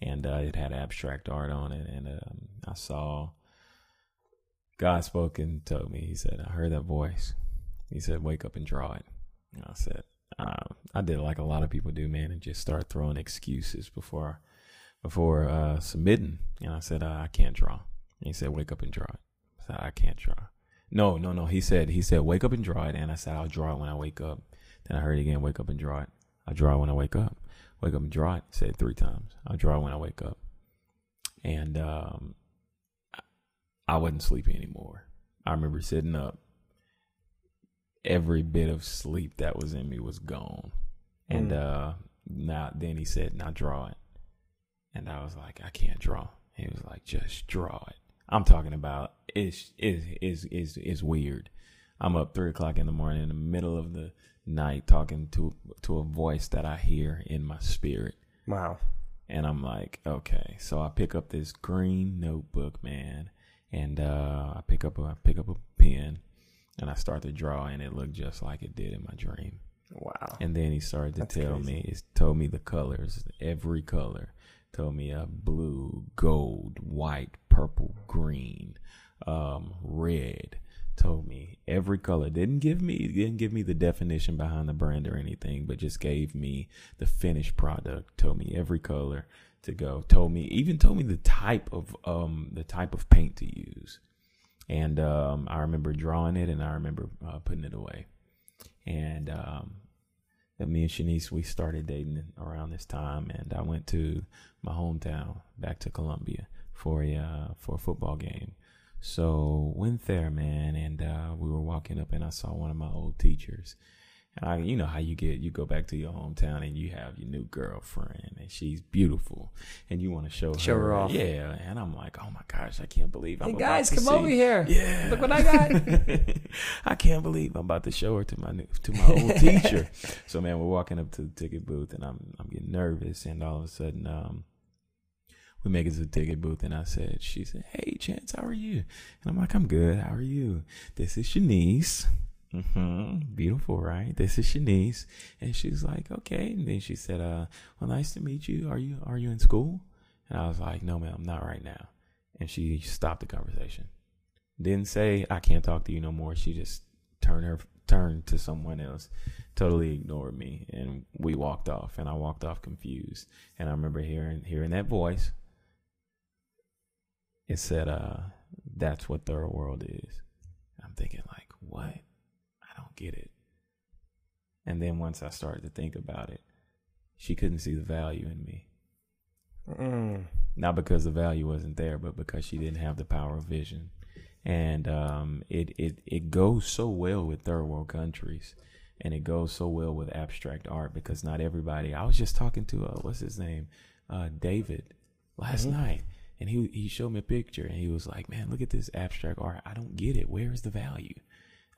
And uh, it had abstract art on it. And um, I saw God spoke and told me, He said, I heard that voice. He said, wake up and draw it. And I said, uh, I did like a lot of people do, man, and just start throwing excuses before before uh, submitting. And I said, uh, I can't draw. And he said, wake up and draw it. I said, I can't draw. No, no, no. He said, he said, wake up and draw it. And I said, I'll draw it when I wake up. Then I heard it again, wake up and draw it. I draw it when I wake up. Wake up and draw it. Said three times. I'll draw it when I wake up. And um, I- I wasn't sleepy anymore. I remember sitting up. Every bit of sleep that was in me was gone. And Mm. uh, now then he said, now draw it. And I was like, I can't draw. He was like, just draw it. I'm talking about it's is is is is weird. I'm up three o'clock in the morning in the middle of the night talking to to a voice that I hear in my spirit. Wow. And I'm like, okay. So I pick up this green notebook, man, and uh, I pick up a I pick up a pen, and I start to draw, and it looked just like it did in my dream. Wow. And then he started to That's tell crazy. me, it told me the colors, every color. Told me a blue, gold, white, purple, green, um, red. Told me every color. Didn't give me didn't give me the definition behind the brand or anything, but just gave me the finished product. Told me every color to go. Told me even told me the type of um the type of paint to use. And um, I remember drawing it, and I remember uh, putting it away. And um, me and Shanice we started dating around this time, and I went to my hometown, back to Columbia for a uh, for a football game. So went there, man, and uh, we were walking up, and I saw one of my old teachers. And I, you know how you get, you go back to your hometown and you have your new girlfriend, and she's beautiful, and you want to show, Show her off. Yeah, and I'm like, oh my gosh, I can't believe I'm Hey guys, come see- over here. Yeah, Look what I got. I can't believe I'm about to show her to my new, to my old teacher. So man, we're walking up to the ticket booth, and I'm I'm getting nervous, and all of a sudden, um, we make it to the ticket booth, and I said, she said, "Hey, Chance, how are you?" And I'm like, "I'm good. How are you?" This is Shanice. hmm Beautiful, right? This is Shanice, and she's like, "Okay." And then she said, "Uh, well, nice to meet you. Are you are you in school?" And I was like, "No, ma'am, not right now." And she stopped the conversation. Didn't say I can't talk to you no more. She just turned her turned to someone else, totally ignored me, and we walked off. And I walked off confused. And I remember hearing hearing that voice. It said, "Uh, that's what third world is. I'm thinking like, what? I don't get it. And then once I started to think about it, she couldn't see the value in me. Mm. Not because the value wasn't there, but because she didn't have the power of vision. And um, it, it it goes so well with third world countries, and it goes so well with abstract art because not everybody. I was just talking to uh, what's his name, uh, David, last night, and he he showed me a picture, and he was like, "Man, look at this abstract art. I don't get it. Where is the value?"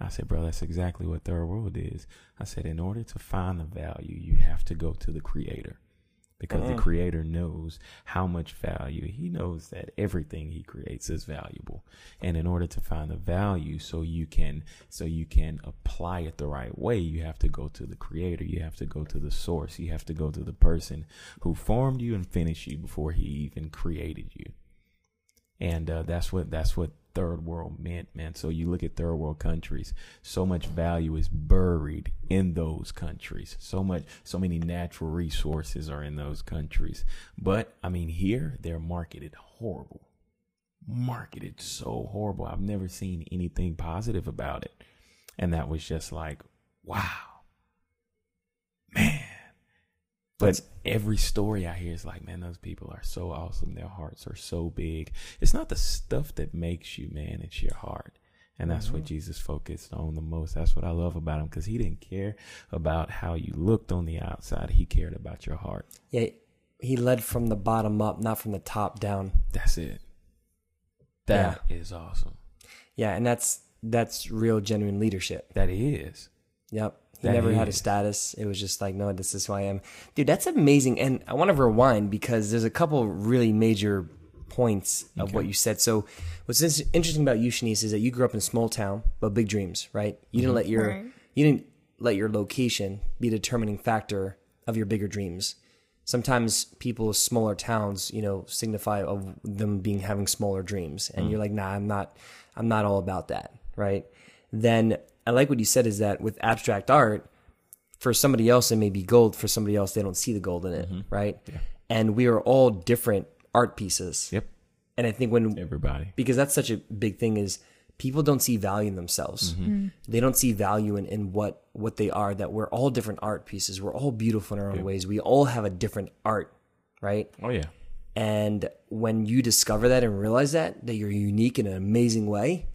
I said, bro, that's exactly what third world is. I said, in order to find the value, you have to go to the creator because the creator knows how much value. He knows that everything he creates is valuable. And in order to find the value so you can so you can apply it the right way, you have to go to the creator. You have to go to the source. You have to go to the person who formed you and finished you before he even created you and uh, that's what that's what third world meant man so you look at third world countries so much value is buried in those countries. So much so many natural resources are in those countries. But i mean here they're marketed horrible. Marketed so horrible. I've never seen anything positive about it. And that was just like wow. Man but every story I hear is like, man, those people are so awesome. Their hearts are so big. It's not the stuff that makes you, man. It's your heart. And that's what mm-hmm. Jesus focused on the most. That's what I love about him because he didn't care about how you looked on the outside. He cared about your heart. Yeah, he led from the bottom up, not from the top down. That's it. That is awesome. Yeah, and that's that's real genuine leadership. That is. Yep. He That never had a status. It was just like, no, this is who I am. Dude, that's amazing. And I want to rewind because there's a couple really major points of what you said. So what's interesting about you, Shanice, is that you grew up in a small town, but big dreams, right? You didn't mm-hmm. let your Right. you didn't let your location be a determining factor of your bigger dreams. Sometimes people of smaller towns, you know, signify of them being having smaller dreams. And mm. you're like, nah, I'm not I'm not all about that, right? Then I like what you said is that with abstract art, for somebody else it may be gold, for somebody else they don't see the gold in it, mm-hmm. right? And we are all different art pieces. Yep. And I think when Everybody. because that's such a big thing is people don't see value in themselves mm-hmm. Mm-hmm. they don't see value in, in what what they are that we're all different art pieces we're all beautiful in our own ways we all have a different art right Oh, yeah. and when you discover that and realize that that you're unique in an amazing way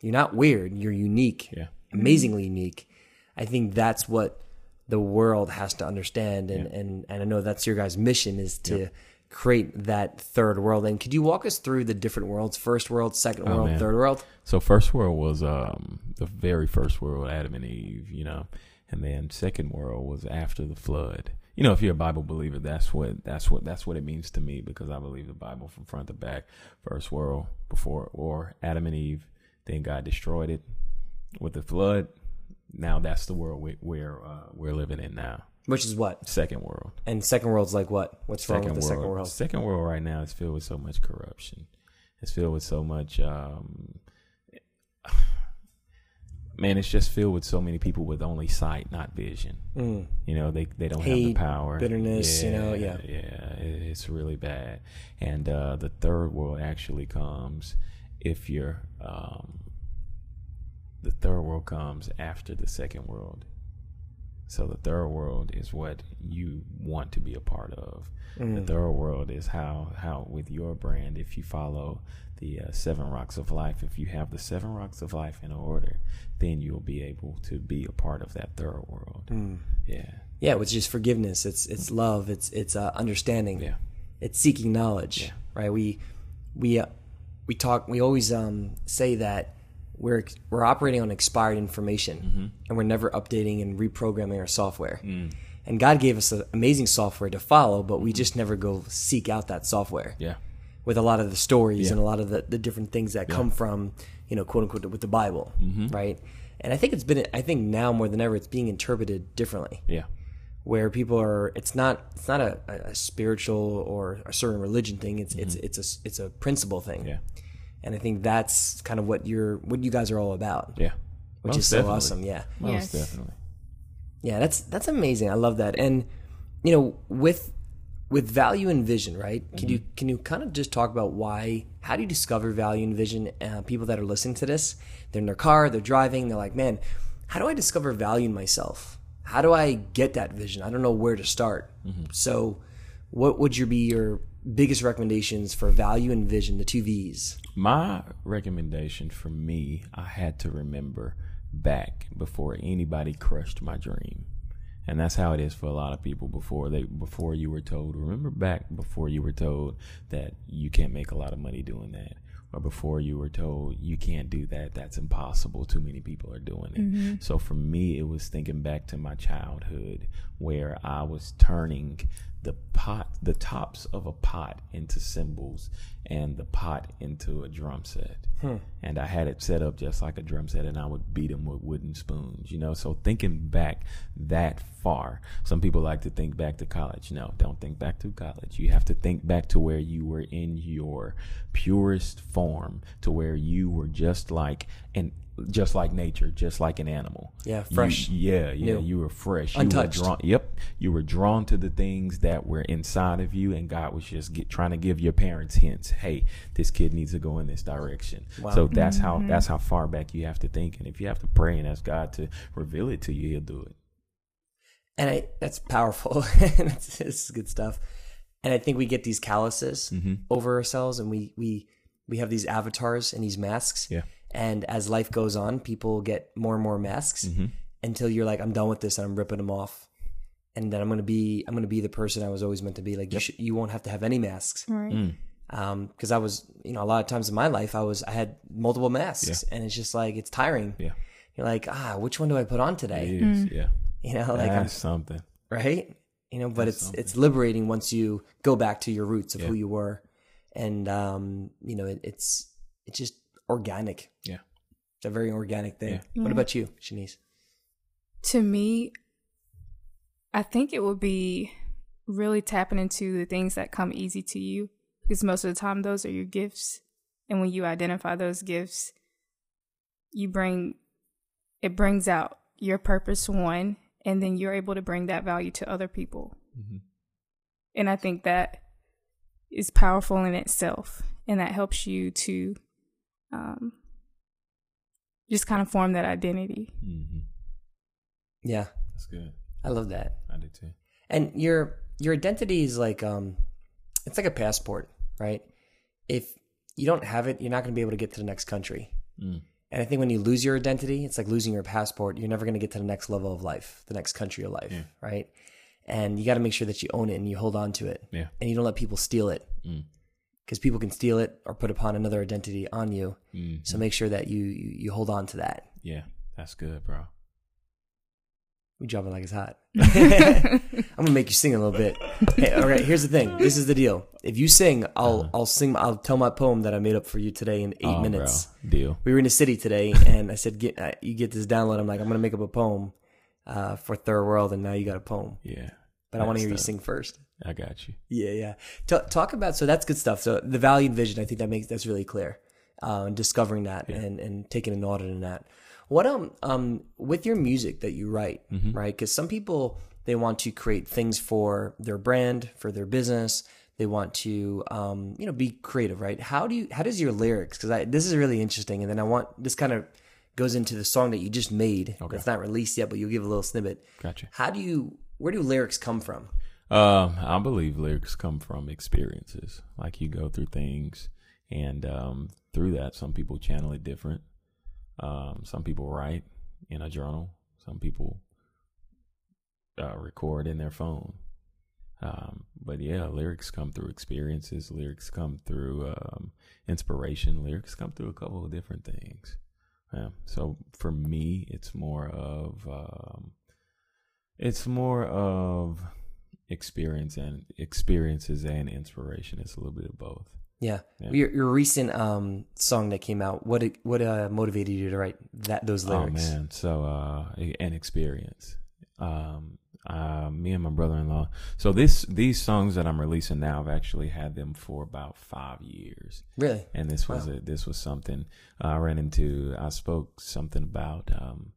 you're not weird you're unique Yeah. Amazingly unique i think that's what the world has to understand and and, and i know that's your guys mission is to create that third world and could you walk us through the different worlds first world second Oh, world man. third world So first world was um the very first world, Adam and Eve, you know, and then second world was after the flood. You know, if you're a Bible believer, that's what that's what that's what it means to me because I believe the Bible from front to back. First world before or Adam and Eve, then God destroyed it with the flood. Now that's the world we, where uh, we're living in now. which is what Second world. and second world's like what what's wrong second with the world. second world Second world right now is filled with so much corruption. It's filled with so much. Um, man, it's just filled with so many people with only sight, not vision. Mm. You know, they they don't have the power, bitterness, you know, yeah. yeah, it's really bad. And uh, the third world actually comes if you're. Um, the third world comes after the second world. So the third world is what you want to be a part of. Mm. The third world is how how with your brand, if you follow the uh, seven rocks of life, if you have the seven rocks of life in order, then you'll be able to be a part of that third world. Mm. Yeah, yeah which is forgiveness it's it's love it's it's uh, understanding yeah, it's seeking knowledge Yeah. right we we uh, we talk we always um say that we're we're operating on expired information Mm-hmm. and we're never updating and reprogramming our software Mm. and god gave us amazing software to follow but we just never go seek out that software yeah, with a lot of the stories Yeah. and a lot of the, the different things that come from you know quote unquote with the bible Mm-hmm. right and i think it's been i think now more than ever it's being interpreted differently yeah, where people are it's not it's not a, a spiritual or a certain religion thing it's it's it's a it's a principle thing Mm-hmm. yeah, and i think that's kind of what you're what you guys are all about yeah. which Most is so definitely. awesome yeah Most Yes. definitely. yeah that's that's amazing i love that and you know with with value and vision, right? Can you can you kind of just talk about why? How do you discover value and vision? Uh, people that are listening to this, they're in their car, they're driving, they're like, man, how do I discover value in myself? How do I get that vision? I don't know where to start. So, what would your be your biggest recommendations for value and vision, the two V's? My recommendation for me, I had to remember back before anybody crushed my dream. And that's how it is for a lot of people before they before you were told, remember back before you were told that you can't make a lot of money doing that. Or before you were told you can't do that, that's impossible. Too many people are doing it. Mm-hmm. So for me, it was thinking back to my childhood where I was turning the pot, the tops of a pot into cymbals and the pot into a drum set. Hmm. And I had it set up just like a drum set and I would beat them with wooden spoons, you know? So thinking back that far, some people like to think back to college. No, don't think back to college. You have to think back to where you were in your purest form, to where you were just like an just like nature, just like an animal. Yeah, You- fresh. yeah, yeah. New. You were fresh. Untouched. You were drawn, yep. You were drawn to the things that were inside of you, and God was just get, trying to give your parents hints. Hey, this kid needs to go in this direction. Wow. So that's how mm-hmm. that's how far back you have to think, and if you have to pray and ask God to reveal it to you, He'll do it. and I, that's powerful. it's, it's good stuff. And I think we get these calluses mm-hmm. over ourselves, and we we we have these avatars and these masks. Yeah. And as life goes on, people get more and more masks until you're like, I'm done with this, and I'm ripping them off. And then I'm gonna be I'm gonna be the person I was always meant to be. Like you should, you won't have to have any masks. Right. Um, because I was you know a lot of times in my life I was I had multiple masks, and it's just like it's tiring. Yeah, You're like, ah, which one do I put on today? it is. Yeah, You know, like that's something. right? You know, but it's it's liberating once you go back to your roots of who you were, and um, you know, it, it's it's just organic. Yeah. It's a very organic thing. What mm-hmm. about you, Shanice? To me, I think it would be really tapping into the things that come easy to you because most of the time those are your gifts. And when you identify those gifts, you bring it brings out your purpose one and then you're able to bring that value to other people. Mm-hmm. And I think that is powerful in itself and that helps you to um, just kind of form that identity. hmm Yeah, That's good. I love that. I do too. And your your identity is like um, it's like a passport, right? If you don't have it, you're not going to be able to get to the next country. Mm. And I think when you lose your identity, it's like losing your passport. You're never going to get to the next level of life, the next country of life, Yeah. right? And you got to make sure that you own it and you hold on to it, Yeah. and you don't let people steal it, Mm. Because people can steal it or put upon another identity on you. Mm. So make sure that you you, you hold on to that. Yeah, that's good, bro. We drop it like it's hot. I'm gonna make you sing a little bit. Hey, all right, here's the thing. This is the deal. If you sing, I'll I'll sing. I'll tell my poem that I made up for you today in eight Uh-huh. Oh, minutes. bro. Deal. we were in the city today and i said get uh, you get this download i'm like i'm gonna make up a poem uh, for third world and now you got a poem Yeah. but i want to That's hear you sing first I got you. yeah yeah. Ta talk about so that's good stuff. So the value and vision i think that makes that's really clear uh, and discovering that and and taking an audit in that. What um um with your music that you write right? Because some people they want to create things for their brand for their business. They want to um you know be creative right? How do you how does your lyrics because i this is really interesting and then i want this kind of goes into the song that you just made. It's not released yet but you'll give a little snippet. Gotcha. how do you where do lyrics come from Um, I believe lyrics come from experiences. Like you go through things, and um, through that, some people channel it different. Um, some people write in a journal. Some people uh, record in their phone. Um, but yeah, lyrics come through experiences. Lyrics come through um, inspiration. Lyrics come through a couple of different things. Yeah. So for me, it's more of um, it's more of experience and experiences and inspiration. It's a little bit of both. Yeah. Yeah. Your your recent um song that came out, what what uh motivated you to write that those lyrics? Oh man, so uh, an experience. Um, uh, me and my brother-in-law. So this these songs that I'm releasing now, I've actually had them for about five years. Really? and this was Wow. a, this was something I ran into. I spoke something about um,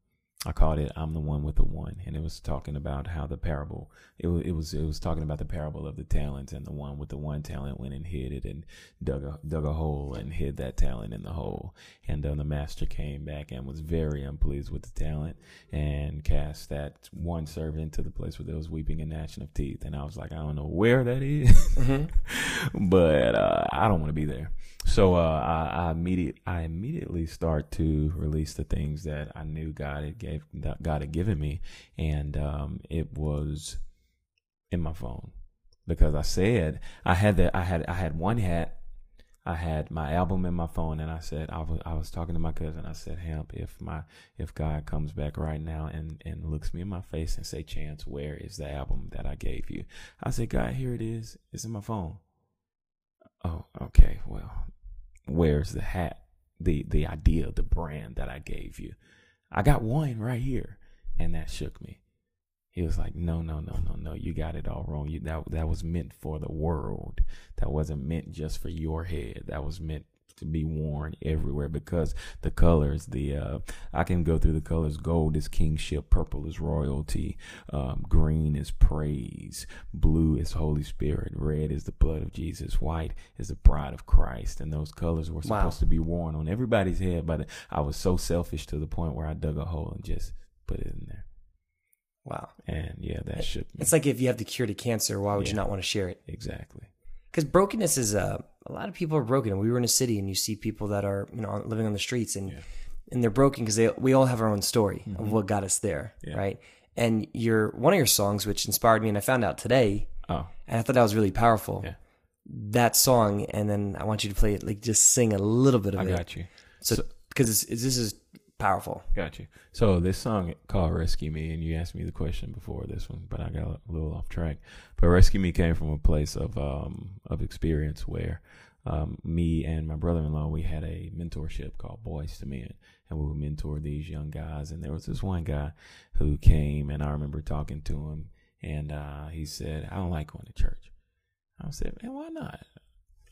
I called it "I'm the one with the one," and it was talking about how the parable. It was it was it was talking about the parable of the talents, and the one with the one talent went and hid it and dug a dug a hole and hid that talent in the hole. And then the master came back and was very unpleased with the talent and cast that one servant into the place where there was weeping and gnashing of teeth. And I was like, I don't know where that is, mm-hmm. but uh, I don't want to be there. So uh, I, I I immediately start to release the things that I knew God had gave God had given me, and um, it was in my phone because I said I had that I had I had one hat. I had my album in my phone, and I said I was I was talking to my cousin. I said, "Hemp, if my if God comes back right now and and looks me in my face and say, Chance, where is the album that I gave you?" I said, "God, here it is. It's in my phone." Oh, okay. Well, where's the hat? The the idea, the brand that I gave you. I got one right here. And that shook me. He was like, "No, no, no, no, no. You got it all wrong. You that that was meant for the world. That wasn't meant just for your head. That was meant to be worn everywhere because the colors, the uh, I can go through the colors. Gold is kingship, purple is royalty, um, green is praise, blue is Holy Spirit, red is the blood of Jesus, white is the bride of Christ, and those colors were supposed wow. to be worn on everybody's head. But I was so selfish to the point where I dug a hole and just put it in there. Wow. And yeah, that me. It's like if you have the cure to cancer, why would yeah, you not want to share it? Exactly. Because brokenness is uh, a lot of people are broken. We were in a city, and you see people that are you know living on the streets, and yeah. and they're broken because they we all have our own story mm-hmm. of what got us there, yeah. right? And your one of your songs, which inspired me, and I found out today, oh, and I thought that was really powerful. Yeah. That song, and then I want you to play it, like just sing a little bit of I it. I got you. So because so, this is powerful. Got you. So this song called "Rescue Me," and you asked me the question before this one, but I got a little off track. But "Rescue Me" came from a place of um, of experience where um, me and my brother-in-law we had a mentorship called Boys to Men, and we would mentor these young guys. And there was this one guy who came, and I remember talking to him, and uh, he said, "I don't like going to church." I said, "Man, why not?"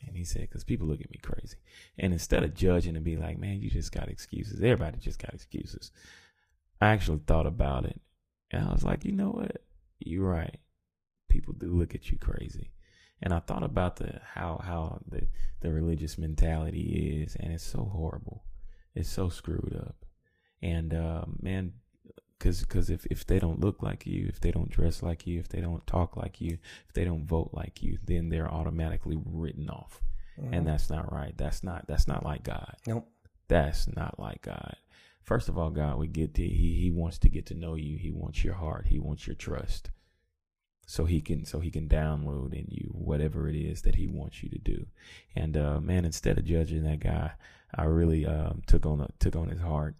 And he said, because people look at me crazy. And instead of judging and be like, man, you just got excuses. Everybody just got excuses. I actually thought about it. And I was like, you know what? You're right. People do look at you crazy. And I thought about the how how the the religious mentality is, and it's so horrible. It's so screwed up. And uh, man, because cause if, if they don't look like you, if they don't dress like you, if they don't talk like you, if they don't vote like you, then they're automatically written off. Mm-hmm. And that's not right. That's not that's not like God. Nope. That's not like God. First of all, God we get to he he wants to get to know you. He wants your heart. He wants your trust. So he can so he can download in you whatever it is that he wants you to do. And uh, man, instead of judging that guy, I really um, took on took on his heart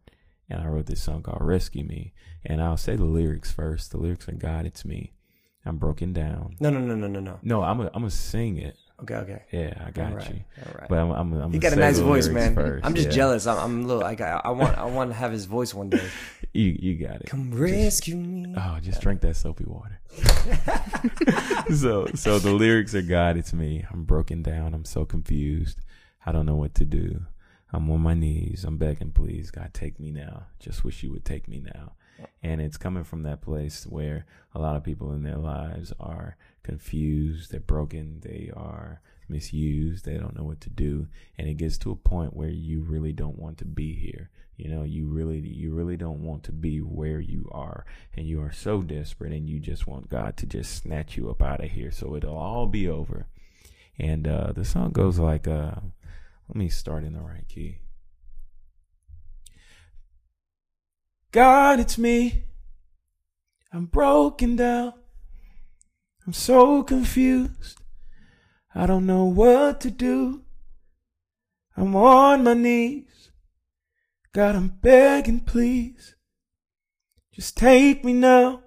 and I wrote this song called Rescue Me. And I'll say the lyrics first. The lyrics are God, it's me. I'm broken down. No, no, no, no, no, no. No, I'm gonna I'm sing it. Okay, okay. Yeah, I got right, you. All right. But I'm, I'm, I'm You got a nice voice, man. First. I'm just yeah. jealous. I'm, I'm a little like I, I want I want to have his voice one day. you you got it. Come rescue just, me. Oh, just drink that soapy water. so so the lyrics are God, it's me. I'm broken down. I'm so confused. I don't know what to do. I'm on my knees. I'm begging, please, God, take me now. Just wish you would take me now. And it's coming from that place where a lot of people in their lives are confused, they're broken, they are misused, they don't know what to do. And it gets to a point where you really don't want to be here. You know, you really, you really don't want to be where you are. And you are so desperate and you just want God to just snatch you up out of here so it'll all be over. And uh, the song goes like, uh, let me start in the right key. God, it's me. I'm broken down. I'm so confused. I don't know what to do. I'm on my knees. God, I'm begging, please. Just take me now.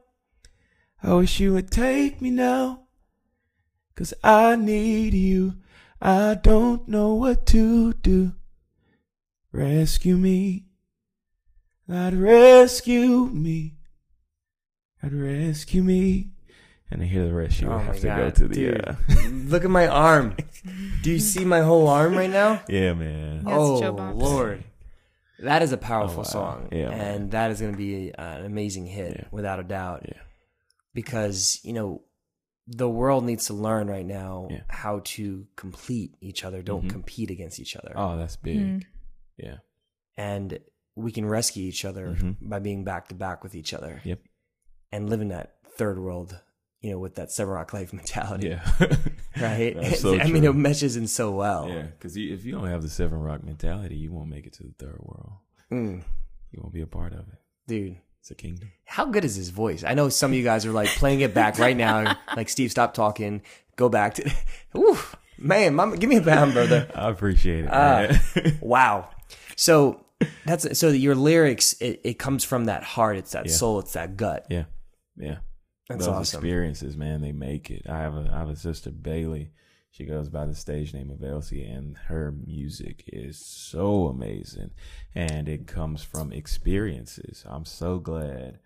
I wish you would take me now. Cause I need you. I don't know what to do. Rescue me. God, rescue me. God, rescue me. And I hear the rest, you oh have to God, go to the. Dude, uh... look at my arm. Do you see my whole arm right now? Yeah, man. oh Lord. That is a powerful wow. song, Yeah, and man. that is going to be uh, an amazing hit Yeah. without a doubt. Yeah. because you know the world needs to learn right now Yeah. how to complete each other. Don't Mhm. compete against each other, Oh, that's big. Mm. Yeah. and we can rescue each other Mhm. by being back to back with each other. Yep. and live in that third world. You know, with that Seven Rock Life mentality, Yeah. right? That's so I mean, it meshes in so well. Yeah, because if you don't have the Seven Rock mentality, you won't make it to the third world. Mm, You won't be a part of it. dude. It's a kingdom. How good is his voice? I know some of you guys are like playing it back right now. Like Steve, stop talking. Go back to. Ooh, man, mama, give me a pound, brother. I appreciate it. Uh, man. Wow. So that's so your lyrics. It, it comes from that heart. It's that Yeah. soul. It's that gut. yeah, yeah. That's Those awesome. experiences, man, they make it. I have a I have a sister Bailey. She goes by the stage name of Elsie, and her music is so amazing, and it comes from experiences. I'm so glad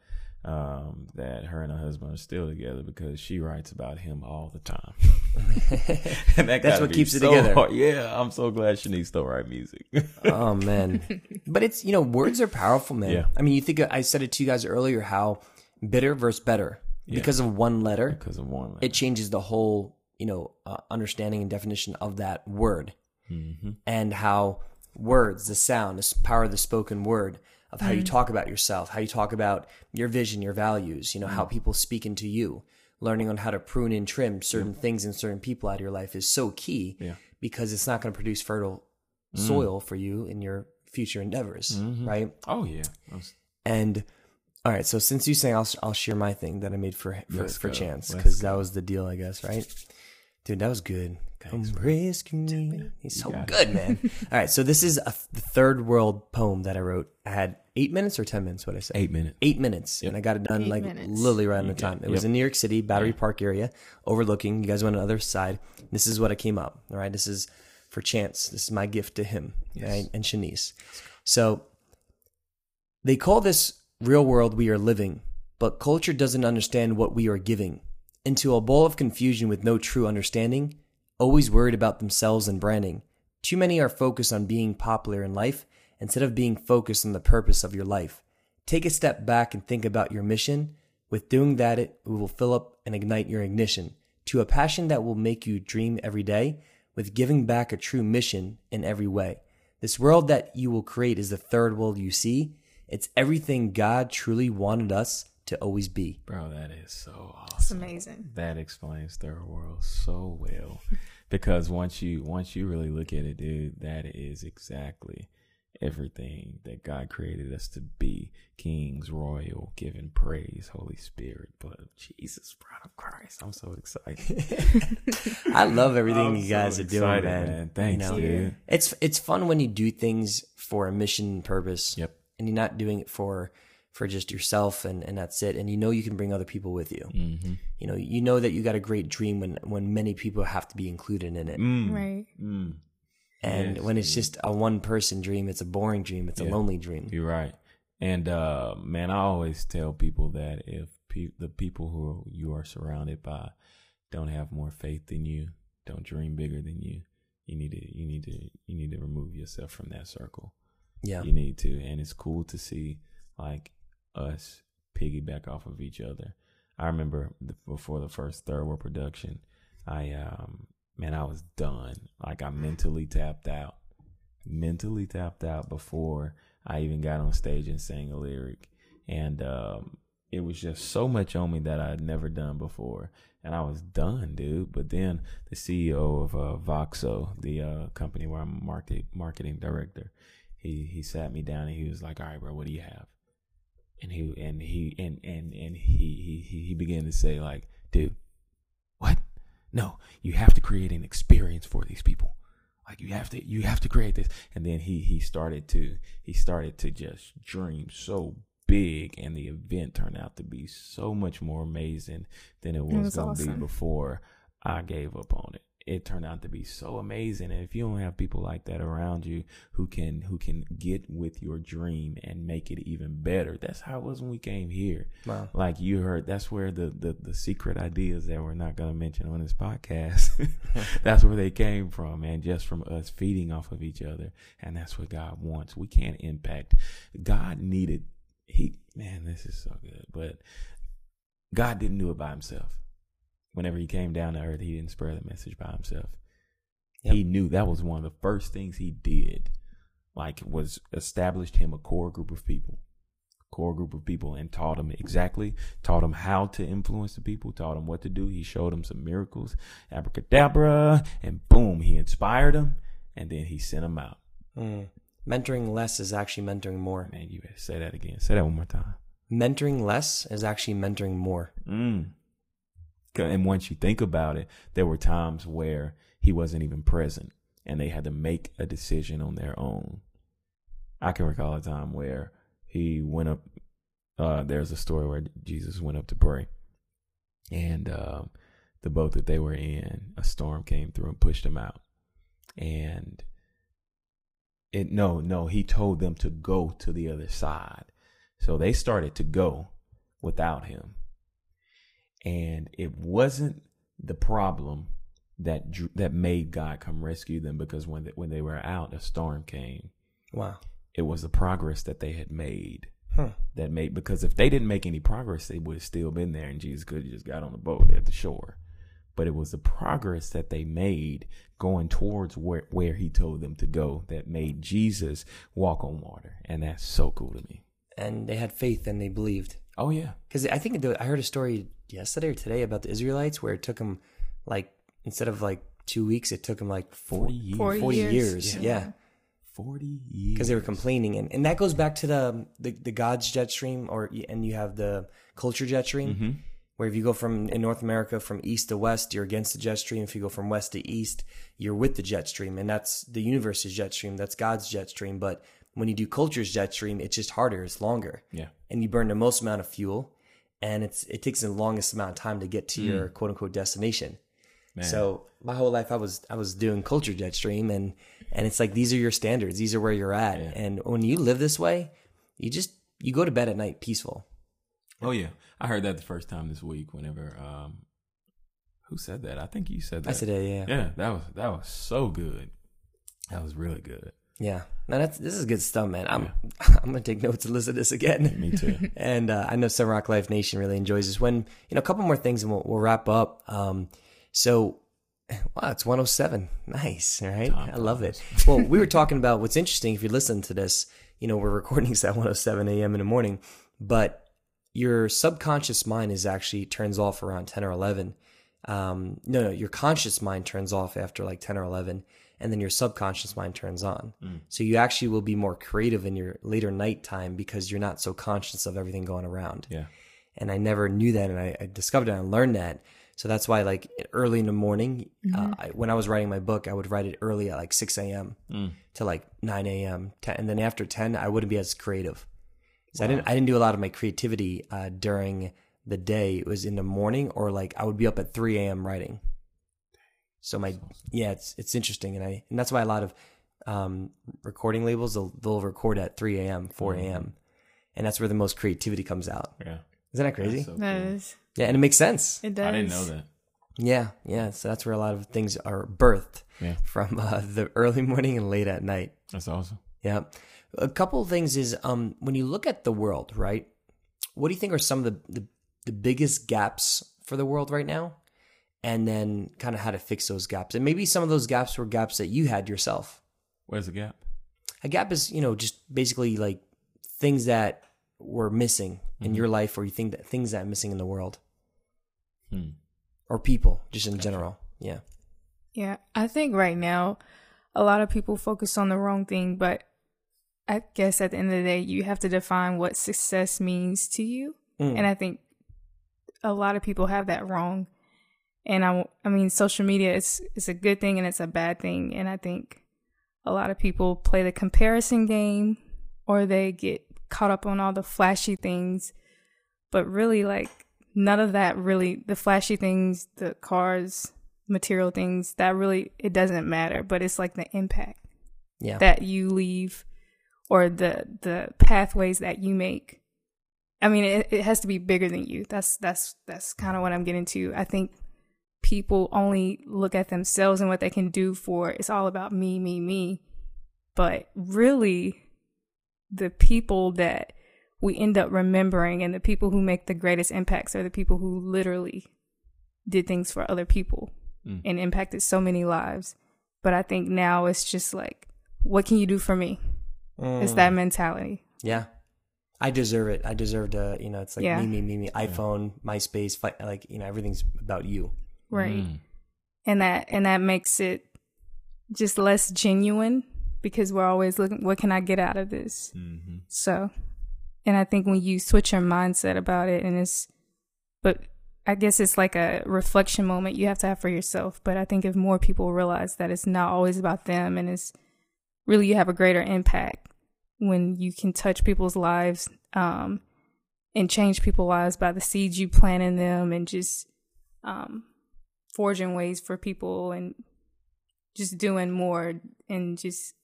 um, that her and her husband are still together because she writes about him all the time. that That's what keeps it together. hard. Yeah, I'm so glad Shanice still write music. oh man, but it's you know words are powerful, man. Yeah. I mean, you think I said it to you guys earlier how bitter versus better because of one letter, because of one. letter, it changes the whole you know uh, understanding and definition of that word, mm-hmm. and how words, the sound, the power of the spoken word, of how you talk about yourself, how you talk about your vision, your values, you know, how people speak into you, learning on how to prune and trim certain things and certain people out of your life is so key Yeah. because it's not going to produce fertile soil for you in your future endeavors, right? Oh yeah, That's- And all right, so since you saying, I'll I'll share my thing that I made for for, Let's for go. Chance because that was the deal, I guess, right? Dude, that was good. Come rescue me. He's so got it. good, man. All right, so this is a the third world poem that I wrote. I had eight minutes or ten minutes. What I say? eight minutes. Eight minutes, and I got it done Eight like minutes. literally right on the time. it. It was Yep. in New York City, Battery Park area, overlooking. You guys went on the other side. This is what I came up. All right, this is for Chance. This is my gift to him right? and Shanice. So they call this real world we are living, but culture doesn't understand what we are giving. Into a bowl of confusion with no true understanding, always worried about themselves and branding. Too many are focused on being popular in life instead of being focused on the purpose of your life. Take a step back and think about your mission. With doing that, it will fill up and ignite your ignition to a passion that will make you dream every day with giving back a true mission in every way. This world that you will create is the third world you see. It's everything God truly wanted us to always be. Bro, that is so awesome. It's amazing. That explains third world so well. because once you once you really look at it, dude, that is exactly everything that God created us to be. Kings, royal, giving praise, Holy Spirit, blood of Jesus, bride of Christ. I'm so excited. I love everything I'm you guys so are doing, man. man. Thanks, You know? dude. It's it's fun when you do things for a mission purpose. Yep. And you're not doing it for for just yourself and, and that's it. And you know you can bring other people with you. Mm-hmm. You know, you know that you got a great dream when when many people have to be included in it. Mm. Right. Mm. And Yes, when it's just a one person dream, it's a boring dream. It's a lonely dream. You're right. And uh, man, I always tell people that if pe- the people who you are surrounded by don't have more faith than you, don't dream bigger than you, you need to you need to you need to remove yourself from that circle. Yeah. You need to, and it's cool to see like us piggyback off of each other. I remember the, before the first third world production, I um man, I was done. Like I mentally tapped out, mentally tapped out before I even got on stage and sang a lyric, and um, it was just so much on me that I had never done before, and I was done, dude. But then the CEO of uh, Voxo, the uh, company where I'm market marketing director, he he sat me down and he was like, "All right, bro, what do you have?" And he and he and and and he he he began to say like, "Dude, what? No, you have to create an experience for these people." like you have to you have to create this and then he he started to he started to just dream so big and the event turned out to be so much more amazing than it was, was going to be before i gave up on it it turned out to be so amazing. And if you don't have people like that around you who can who can get with your dream and make it even better, that's how it was when we came here. Wow. Like you heard, that's where the the, the secret ideas that we're not going to mention on this podcast, that's where they came from, and just from us feeding off of each other, and that's what God wants. We can't impact. God needed he man, this is so good, but God didn't do it by himself whenever he came down to earth, he didn't spread the message by himself. Yep. He knew that was one of the first things he did, like was established him a core group of people, core group of people, and taught them exactly, taught them how to influence the people, taught them what to do. He showed them some miracles, abracadabra, and boom, he inspired them, and then he sent them out. Mm. Mentoring less is actually mentoring more. Man, you better say that again. Say that one more time. Mentoring less is actually mentoring more. Mm. And once you think about it, there were times where he wasn't even present and they had to make a decision on their own. I can recall a time where he went up. Uh, there's a story where Jesus went up to pray, and uh, the boat that they were in, a storm came through and pushed them out. And it no, no, he told them to go to the other side. So they started to go without him and it wasn't the problem that drew, that made God come rescue them because when they, when they were out, a storm came. Wow! It was the progress that they had made huh. that made because if they didn't make any progress, they would have still been there, and Jesus could have just got on the boat at the shore. But it was the progress that they made going towards where where He told them to go that made Jesus walk on water, and that's so cool to me. And they had faith and they believed. Oh yeah, because I think I heard a story yesterday or today about the Israelites where it took them like instead of like two weeks, it took them like 40 years. 40, 40 years. years. Yeah. yeah. 40 years. Because they were complaining. And, and that goes back to the, the, the God's jet stream, or and you have the culture jet stream, mm-hmm. where if you go from in North America from east to west, you're against the jet stream. If you go from west to east, you're with the jet stream. And that's the universe's jet stream. That's God's jet stream. But when you do culture's jet stream, it's just harder, it's longer. Yeah. And you burn the most amount of fuel and it's it takes the longest amount of time to get to mm. your quote unquote destination. Man. So my whole life I was I was doing culture jet stream and and it's like these are your standards, these are where you're at. Yeah. And when you live this way, you just you go to bed at night peaceful. Oh yeah. I heard that the first time this week whenever um who said that? I think you said that. I said it, yeah. Yeah, that was that was so good. That was really good. Yeah, no, that's this is good stuff, man. I'm yeah. I'm gonna take notes and listen to this again. Me too. and uh, I know Seven Rock Life Nation really enjoys this. When you know a couple more things and we'll, we'll wrap up. Um, so wow, it's 107. Nice, right? Top I love it. well, we were talking about what's interesting. If you listen to this, you know we're recording this at 107 a.m. in the morning, but your subconscious mind is actually turns off around 10 or 11. Um, no, no, your conscious mind turns off after like 10 or 11 and then your subconscious mind turns on. Mm. So you actually will be more creative in your later nighttime because you're not so conscious of everything going around. Yeah. And I never knew that, and I, I discovered it and learned that. So that's why, like early in the morning, uh, mm-hmm. uh, I, when I was writing my book, I would write it early at like six a.m. Mm. to like nine a.m. 10, and then after ten, I wouldn't be as creative. So wow. I didn't I didn't do a lot of my creativity uh, during the day. It was in the morning, or like I would be up at three a.m. writing. So my yeah, it's it's interesting, and I and that's why a lot of um, recording labels they'll, they'll record at 3 a.m., 4 a.m., mm-hmm. and that's where the most creativity comes out. Yeah, isn't that crazy? So that cool. is. Yeah, and it makes sense. It does. I didn't know that. Yeah, yeah. So that's where a lot of things are birthed yeah. from uh, the early morning and late at night. That's awesome. Yeah. A couple of things is um, when you look at the world, right? What do you think are some of the, the, the biggest gaps for the world right now? And then kind of how to fix those gaps. And maybe some of those gaps were gaps that you had yourself. Where's the gap? A gap is, you know, just basically like things that were missing mm-hmm. in your life or you think that things that are missing in the world. Hmm. Or people, just in gotcha. general. Yeah. Yeah. I think right now a lot of people focus on the wrong thing, but I guess at the end of the day, you have to define what success means to you. Mm. And I think a lot of people have that wrong and I, I mean, social media is is a good thing and it's a bad thing. And I think a lot of people play the comparison game, or they get caught up on all the flashy things, but really, like none of that really. The flashy things, the cars, material things that really it doesn't matter, but it's like the impact Yeah. that you leave or the the pathways that you make. I mean, it, it has to be bigger than you. That's that's that's kind of what I'm getting to. I think people only look at themselves and what they can do for it's all about me, me, me. But really, the people that we end up remembering and the people who make the greatest impacts are the people who literally did things for other people Mm. and impacted so many lives. But I think now it's just like, what can you do for me? It's Mm. that mentality. Yeah. I deserve it. I deserve to, you know, it's like Yeah. me, me, me, me, iPhone, MySpace, like, you know, everything's about you. Right. Mm. And that and that makes it just less genuine because we're always looking what can I get out of this? Mm-hmm. So and I think when you switch your mindset about it and it's but I guess it's like a reflection moment you have to have for yourself. But I think if more people realize that it's not always about them and it's really you have a greater impact when you can touch people's lives um, and change people's lives by the seeds you plant in them and just um, forging ways for people and just doing more and just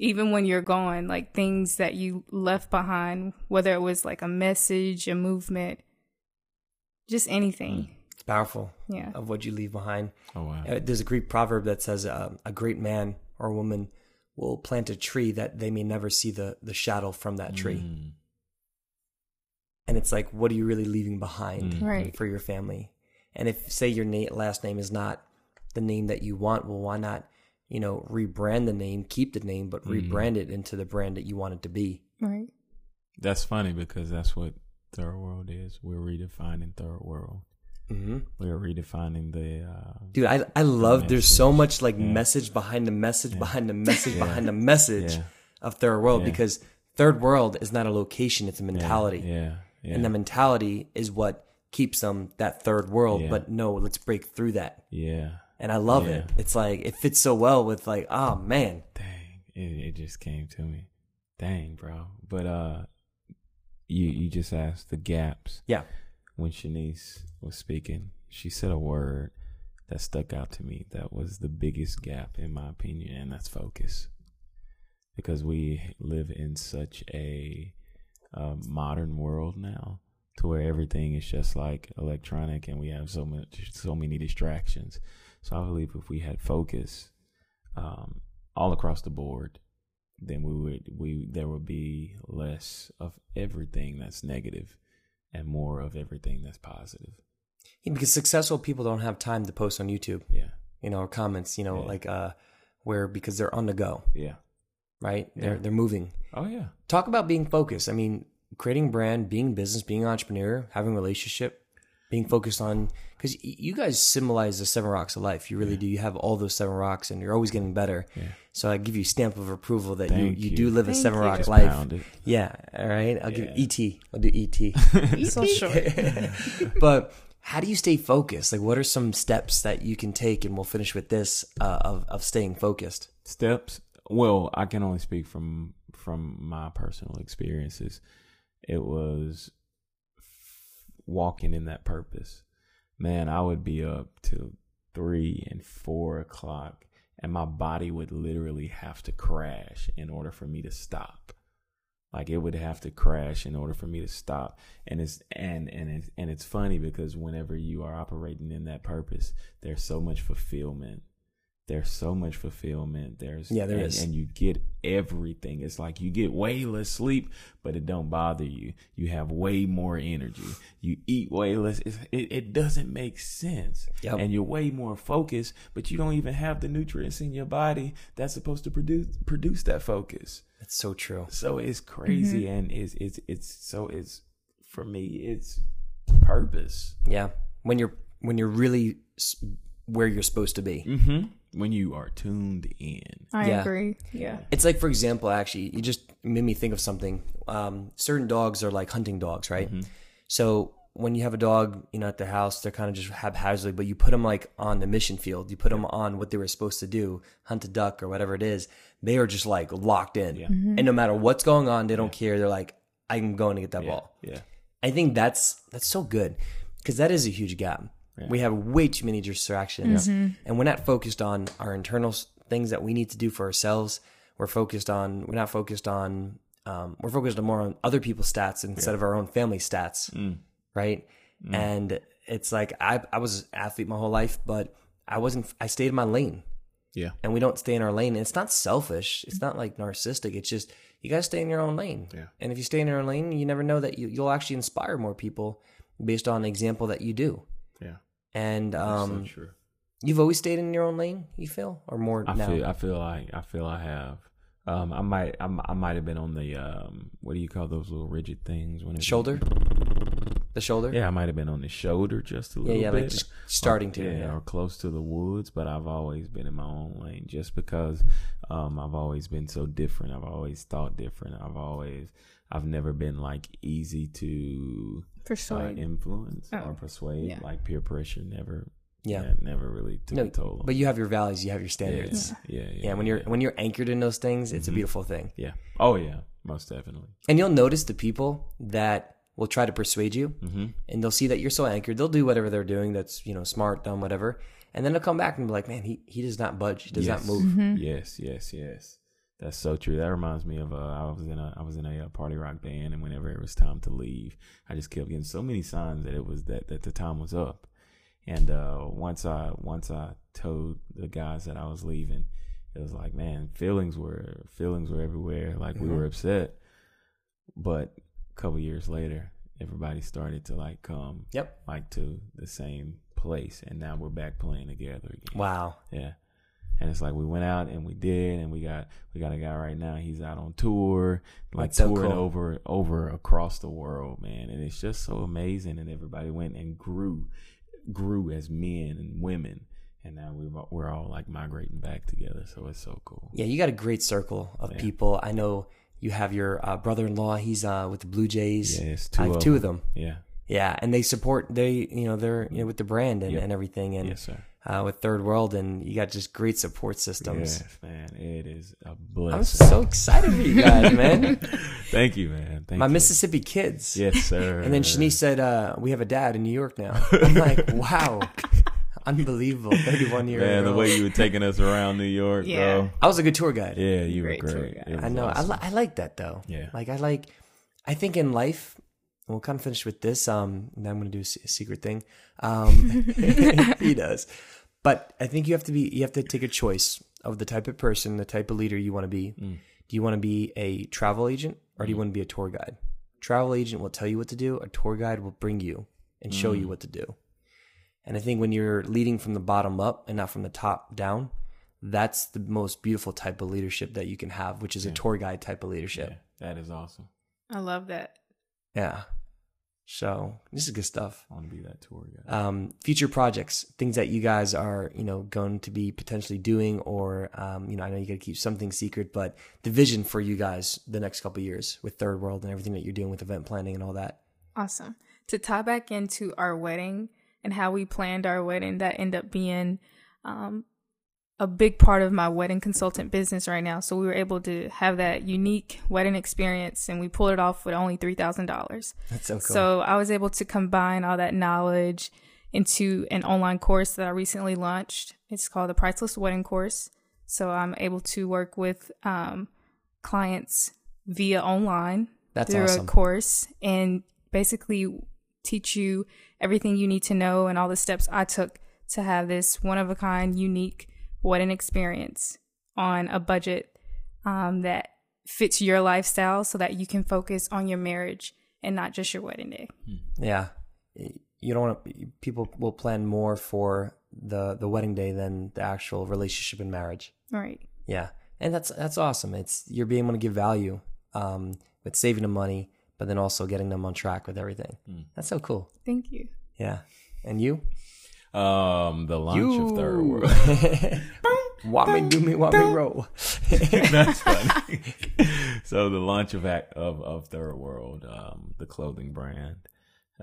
even when you're gone, like things that you left behind, whether it was like a message, a movement, just anything. It's powerful Yeah. of what you leave behind. Oh wow. Uh, there's a Greek proverb that says uh, a great man or woman will plant a tree that they may never see the, the shadow from that tree. Mm. And it's like, what are you really leaving behind Mm. Right. for your family? And if, say, your na- last name is not the name that you want, well, why not, you know, rebrand the name, keep the name, but Mhm. rebrand it into the brand that you want it to be? Right. That's funny because that's what third world is. We're redefining third world. Mm-hmm. We're redefining the. Uh, Dude, I I love. There's so much like Yeah. message behind the message Yeah. behind the message Yeah. behind the message Yeah. of third world Yeah. because third world is not a location; it's a mentality, Yeah. Yeah. and the mentality is what keeps them that third world. Yeah. But no, let's break through that, yeah. and I love Yeah. it. It's like it fits so well with like, oh man, Dang. It, it just came to me. Dang, bro. But uh, you you just asked the gaps. yeah, when Shonice was speaking, she said a word that stuck out to me that was the biggest gap, in my opinion, and that's focus. Because we live in such a um, modern world now to where everything is just like electronic and we have so much so many distractions. So I believe if we had focus um, all across the board, then we would we there would be less of everything that's negative and more of everything that's positive. Yeah, because successful people don't have time to post on YouTube, Yeah. you know, or comments, you know, Yeah. like uh, where because they're on the go, Yeah. right? They're Yeah. they're moving. Oh yeah. talk about being focused. I mean, creating brand, being business, being an entrepreneur, having a relationship, being focused on because you guys symbolize the seven rocks of life. You really Yeah. do. You have all those seven rocks, and you're always getting better. Yeah. So I give you a stamp of approval that you, you you. do live a seven you. rock Just life. Yeah. All right. I'll Yeah. give ET. I'll do ET. So short. but how do you stay focused? Like, what are some steps that you can take? And we'll finish with this uh, of of staying focused. Steps. Well, I can only speak from from my personal experiences. It was walking in that purpose. Man, I would be up till three and four o'clock, and my body would literally have to crash in order for me to stop. Like it would have to crash in order for me to stop. And it's and and it's and it's funny because whenever you are operating in that purpose, there's so much fulfillment. There's so much fulfillment. There's Yeah, there and, is. and you get everything. It's like you get way less sleep, but it don't bother you. You have way more energy. You eat way less. It's, it it doesn't make sense. Yep. And you're way more focused, but you don't even have the nutrients in your body that's supposed to produce produce that focus. That's so true. So it's crazy, and it's it's it's so it's for me it's purpose. Yeah. When you're when you're really where you're supposed to be. Mm-hmm. When you are tuned in. I Yeah. agree. Yeah. It's like, for example, actually, you just made me think of something. Um, certain dogs are like hunting dogs, right? So when you have a dog, you know, at the house, they're kind of just haphazardly, but you put them like on the mission field. You put them on what they were supposed to do, hunt a duck or whatever it is. They are just like locked in, Yeah. and no matter what's going on, they don't care. They're like, I'm going to get that Yeah. ball. Yeah. I think that's that's so good because that is a huge gap. Yeah. We have way too many distractions, and we're not focused on our internal things that we need to do for ourselves. We're focused on. We're not focused on. Um, we're focused on more on other people's stats instead of our own family stats, Mm. right? And it's like I I was an athlete my whole life, but I wasn't. I stayed in my lane Yeah. and we don't stay in our lane. And it's not selfish. It's not like narcissistic. It's just you got to stay in your own lane. Yeah. And if you stay in your own lane, you never know that you, you'll actually inspire more people based on the example that you do. Yeah. And um, so true. you've always stayed in your own lane. You feel or more I now? feel I feel like I feel I have. Um, I might I, I might have been on the um, what do you call those little rigid things when shoulder, the shoulder. Yeah, I might have been on the shoulder just a yeah, little yeah, bit. like just starting to. yeah, Yeah, or close to the woods, but I've always been in my own lane just because um, I've always been so different. I've always thought different. I've always I've never been like easy to uh, Persuade. influence Oh, or persuade. yeah. Like peer pressure never Yeah. that never really took No, a toll. but you have your values. You have your yeah, standards. yeah, yeah, Yeah, when you're when you're anchored in those things, it's a Mhm. beautiful thing. yeah. Oh yeah, most definitely. And you'll notice the people that will try to persuade you, Mm-hmm. and they'll see that you're so anchored. They'll do whatever they're doing that's you know smart, dumb, whatever, and then they'll come back and be like, "Man, he he does not budge. He does Yes. not move." Yes, yes, yes. That's so true. That reminds me of uh, I was in a I was in a uh, party rock band, and whenever it was time to leave, I just kept getting so many signs that it was that that the time was up. And uh, once I once I told the guys that I was leaving, it was like, man, feelings were feelings were everywhere. Like we Mhm. were upset, but a couple years later, everybody started to like come Yep. like to the same place, and now we're back playing together again. Wow. Yeah. And it's like we went out and we did, and we got we got a guy right now. He's out on tour, like That's touring cool. over over across the world, man. And it's just so amazing. And everybody went and grew, grew as men and women. And now all- we're all like migrating back together. So it's so cool. Yeah, you got a great circle of Yeah. people. I know you have your uh, brother-in-law. He's uh, with the Blue Jays. Yeah, it's I two have of two them. of them. Yeah. Yeah, and they support. They you know they're you know with the brand and, Yeah. and everything, and yes, sir. uh, with Third World, and you got just great support systems. Yes, man. It is a I'm blessing. so excited for you guys, man. Thank you, man. Thank My you. Mississippi kids. Yes, sir. And then Shonice said, uh, "We have a dad in New York now." I'm like, "Wow, unbelievable!" Thirty-one year Man, the way you were taking us around New York, Yeah. bro. I was a good tour guide. Yeah, you Great were great. I know. awesome. I, li- I like that though. Yeah. Like I like. I think in life, we'll kind of finish with this. Um, and then I'm going to do a secret thing. Um, he does, but I think you have to be. You have to take a choice of the type of person, the type of leader you want to be. Mm. Do you want to be a travel agent or do you want to be a tour guide? Travel agent will tell you what to do. A tour guide will bring you and show you Mm. what to do. And I think when you're leading from the bottom up and not from the top down, that's the most beautiful type of leadership that you can have, which is a tour guide type of leadership. Yeah, that is awesome. I love that. Yeah. So this is good stuff. I want to be that tour guide. Um, future projects, things that you guys are, you know, going to be potentially doing, or um, you know, I know you got to keep something secret, but the vision for you guys the next couple of years with Third World and everything that you're doing with event planning and all that. Awesome. To tie back into our wedding and how we planned our wedding, that ended up being um, a big part of my wedding consultant business right now. So we were able to have that unique wedding experience and we pulled it off with only $3,000. That's so cool. So I was able to combine all that knowledge into an online course that I recently launched. It's called the Priceless Wedding Course. So I'm able to work with um, clients via online That's through awesome. a course and basically teach you everything you need to know and all the steps I took to have this one of a kind, unique wedding experience on a budget um, that fits your lifestyle so that you can focus on your marriage and not just your wedding day. Yeah. You don't want to, people will plan more for the, the wedding day than the actual relationship and marriage. Right. Yeah. And that's, that's awesome. It's, you're being able to give value, um, with saving them money, but then also getting them on track with everything. That's so cool. Thank you. Yeah. And you? Um, the launch of Third World. want me, do me, want me, roll. That's funny. so the launch of of of Third World, um, the clothing brand.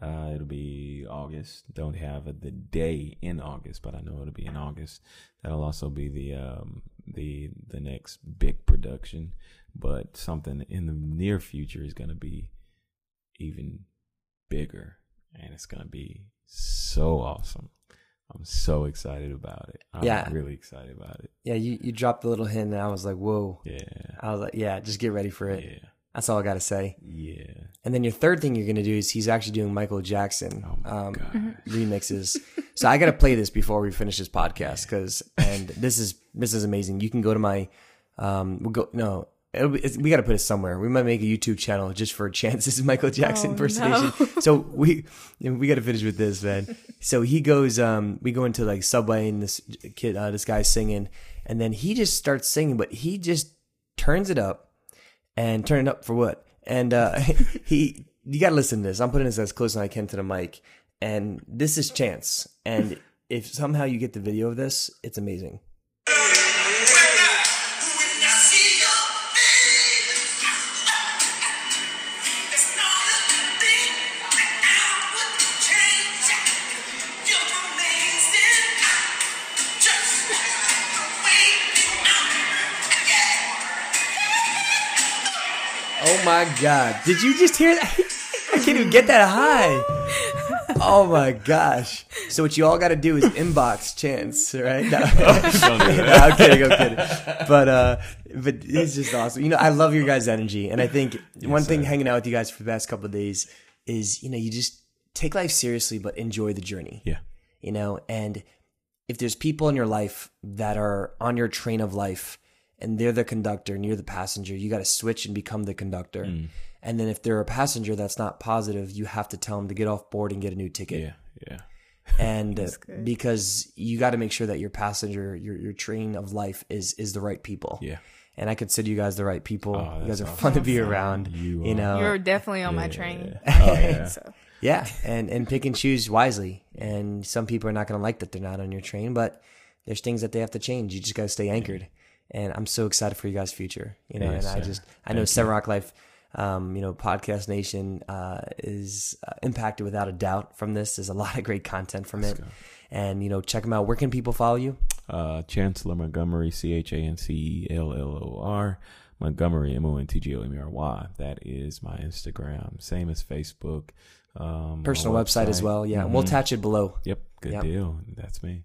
Uh, it'll be August. Don't have a, the day in August, but I know it'll be in August. That'll also be the um the the next big production. But something in the near future is gonna be even bigger, and it's gonna be so awesome. I'm so excited about it. I'm Yeah. really excited about it. Yeah, you, you dropped the little hint, and I was like, whoa. Yeah, I was like, yeah, just get ready for it. yeah, That's all I got to say. yeah. And then your third thing you're going to do is he's actually doing Michael Jackson Oh um, remixes. so I got to play this before we finish this podcast because, and this is this is amazing. You can go to my, um, we'll go no. It'll be, it's, we got to put it somewhere. We might make a YouTube channel just for chances Michael Jackson Oh, impersonation. no. So we we got to finish with this, man. So he goes, um, we go into like Subway and this kid, uh, this guy's singing, and then he just starts singing, but he just turns it up and turn it up for what? And uh, he, you got to listen to this. I'm putting this as close as I can to the mic, and this is Chance. And if somehow you get the video of this, it's amazing. My god! Did you just hear that? I can't even get that high. Oh my gosh! So what you all got to do is inbox Chance, right? No. Do No. I'm kidding, I'm kidding. But uh, but it's just awesome. You know, I love your guys' energy, and I think one thing sir. hanging out with you guys for the past couple of days is you know you just take life seriously, but enjoy the journey. Yeah, You know, and if there's people in your life that are on your train of life and they're the conductor and you're the passenger, you got to switch and become the conductor. Mm. And then if they're a passenger that's not positive, you have to tell them to get off board and get a new ticket yeah, yeah. and uh, because you got to make sure that your passenger your your train of life is is the right people Yeah. and i consider you guys the right people Oh, you guys are that's fun to be around You you, know You're definitely on my yeah. train. Oh, yeah. so yeah and and pick and choose wisely and some people are not going to like that they're not on your train but there's things that they have to change you just got to stay anchored and i'm so excited for you guys future you know Yes, and i sir. just i know Thank seven rock life um, you know, Podcast Nation uh, is uh, impacted without a doubt from this. There's a lot of great content from it, go. and you know, check them out. Where can people follow you? Uh, Chancellor Montgomery, C H A N C E L L O R. Montgomery, M O N T G O M E R Y. That is my Instagram. Same as Facebook. Um, personal website, as well. Yeah, and we'll attach it below. Yep, good Yep. deal. That's me.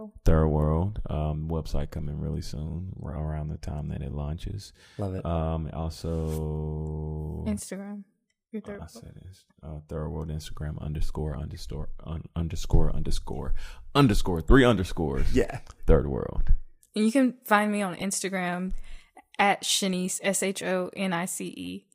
Third world. Third World um, website coming really soon, around the time that it launches. Love it. Um, also, Instagram. Your uh, third I world. said it's uh, Third World Instagram underscore underscore un, underscore underscore underscore three underscores. yeah, Third World. And you can find me on Instagram at Shonice S H O N I C E,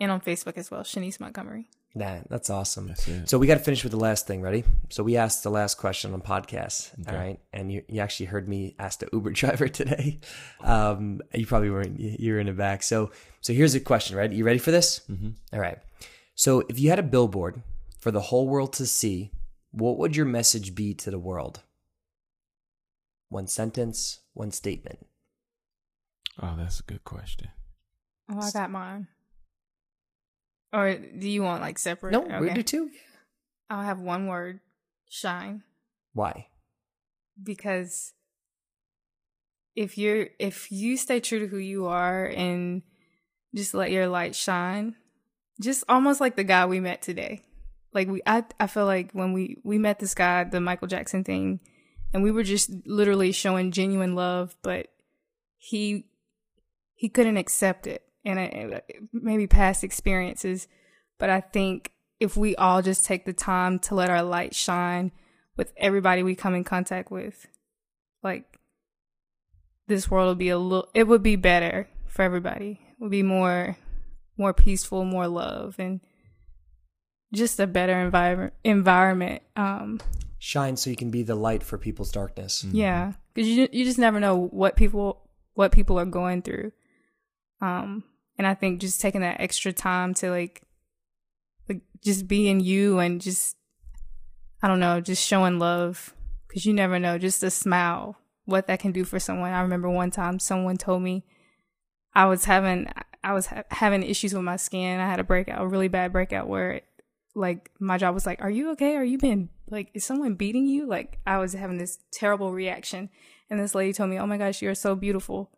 and on Facebook as well, Shonice Montgomery. Nah, that's awesome. That's. So we got to finish with the last thing. Ready? So we asked the last question on podcast. All Okay. right, and you, you actually heard me ask the Uber driver today. Um, you probably weren't. You you were in the back. So so here's a question. Right? You ready for this? Mm-hmm. All right. So if you had a billboard for the whole world to see, what would your message be to the world? One sentence, one statement. Oh, that's a good question. Oh, I got mine. Or do you want like separate? No, we're do two. I'll have one word: shine. Why? because if you're if you stay true to who you are and just let your light shine just almost like the guy we met today like we i i feel like when we we met this guy the michael jackson thing and we were just literally showing genuine love but he he couldn't accept it and I, maybe past experiences but i think if we all just take the time to let our light shine with everybody we come in contact with like this world would be a little it would be better for everybody. It would be more more peaceful more love and just a better environment environment um Shine so you can be the light for people's darkness. yeah because you, you just never know what people what people are going through. Um and i think just taking that extra time to like like just being you and just i don't know just showing love. Because you never know just a smile what that can do for someone. I remember one time someone told me i was having i was ha- having issues with my skin. I had a breakout a really bad breakout where it, like my job was like are you okay? Are you being like is someone beating you? Like i was having this terrible reaction. And this lady told me oh my gosh you're so beautiful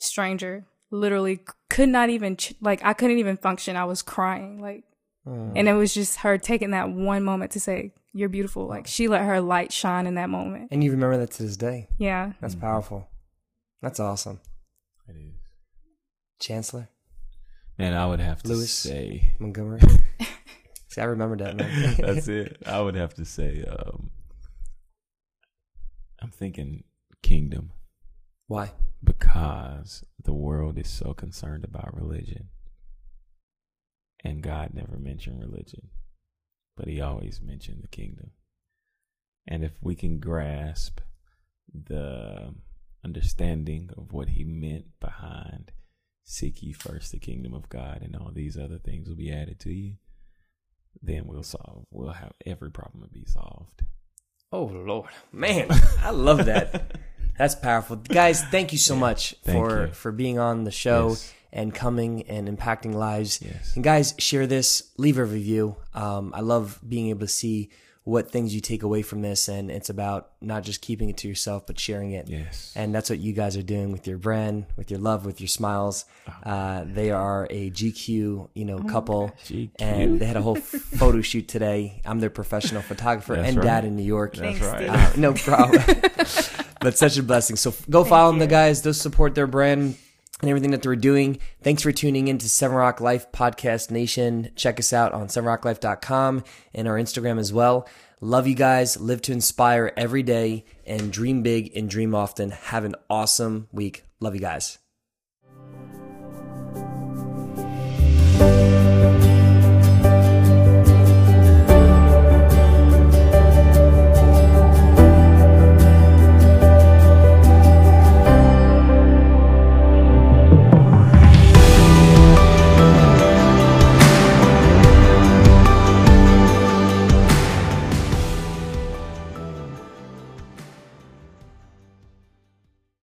stranger literally could not even ch- like i couldn't even function i was crying like Mm. and it was just her taking that one moment to say you're beautiful. Like she let her light shine in that moment. And you remember that to this day. Yeah. That's powerful. That's awesome. It is. Chancellor Man, I would have to Lewis. say Montgomery. See, I remember that, man. that's it. I would have to say um I'm thinking kingdom Why? because the world is so concerned about religion. And God never mentioned religion, but he always mentioned the kingdom. And if we can grasp the understanding of what he meant behind seek ye first the kingdom of God and all these other things will be added to you, then we'll solve we'll have every problem will be solved. Oh Lord, man, I love that. That's powerful, guys. Thank you so much for you. for being on the show Yes. and coming and impacting lives. Yes. And guys, share this, leave a review. Um, I love being able to see what things you take away from this, and it's about not just keeping it to yourself, but sharing it. Yes. And that's what you guys are doing with your brand, with your love, with your smiles. Uh, they are a GQ, you know, couple, GQ. and they had a whole photo shoot today. I'm their professional photographer That's and right. dad in New York. That's Thanks, right. Uh, no problem. but such a blessing. So f- go follow them, the guys. Go support their brand and everything that they're doing. Thanks for tuning in to Seven Rock Life Podcast Nation. Check us out on sevenrocklife.com and our Instagram as well. Love you guys. Live to inspire every day and dream big and dream often. Have an awesome week. Love you guys.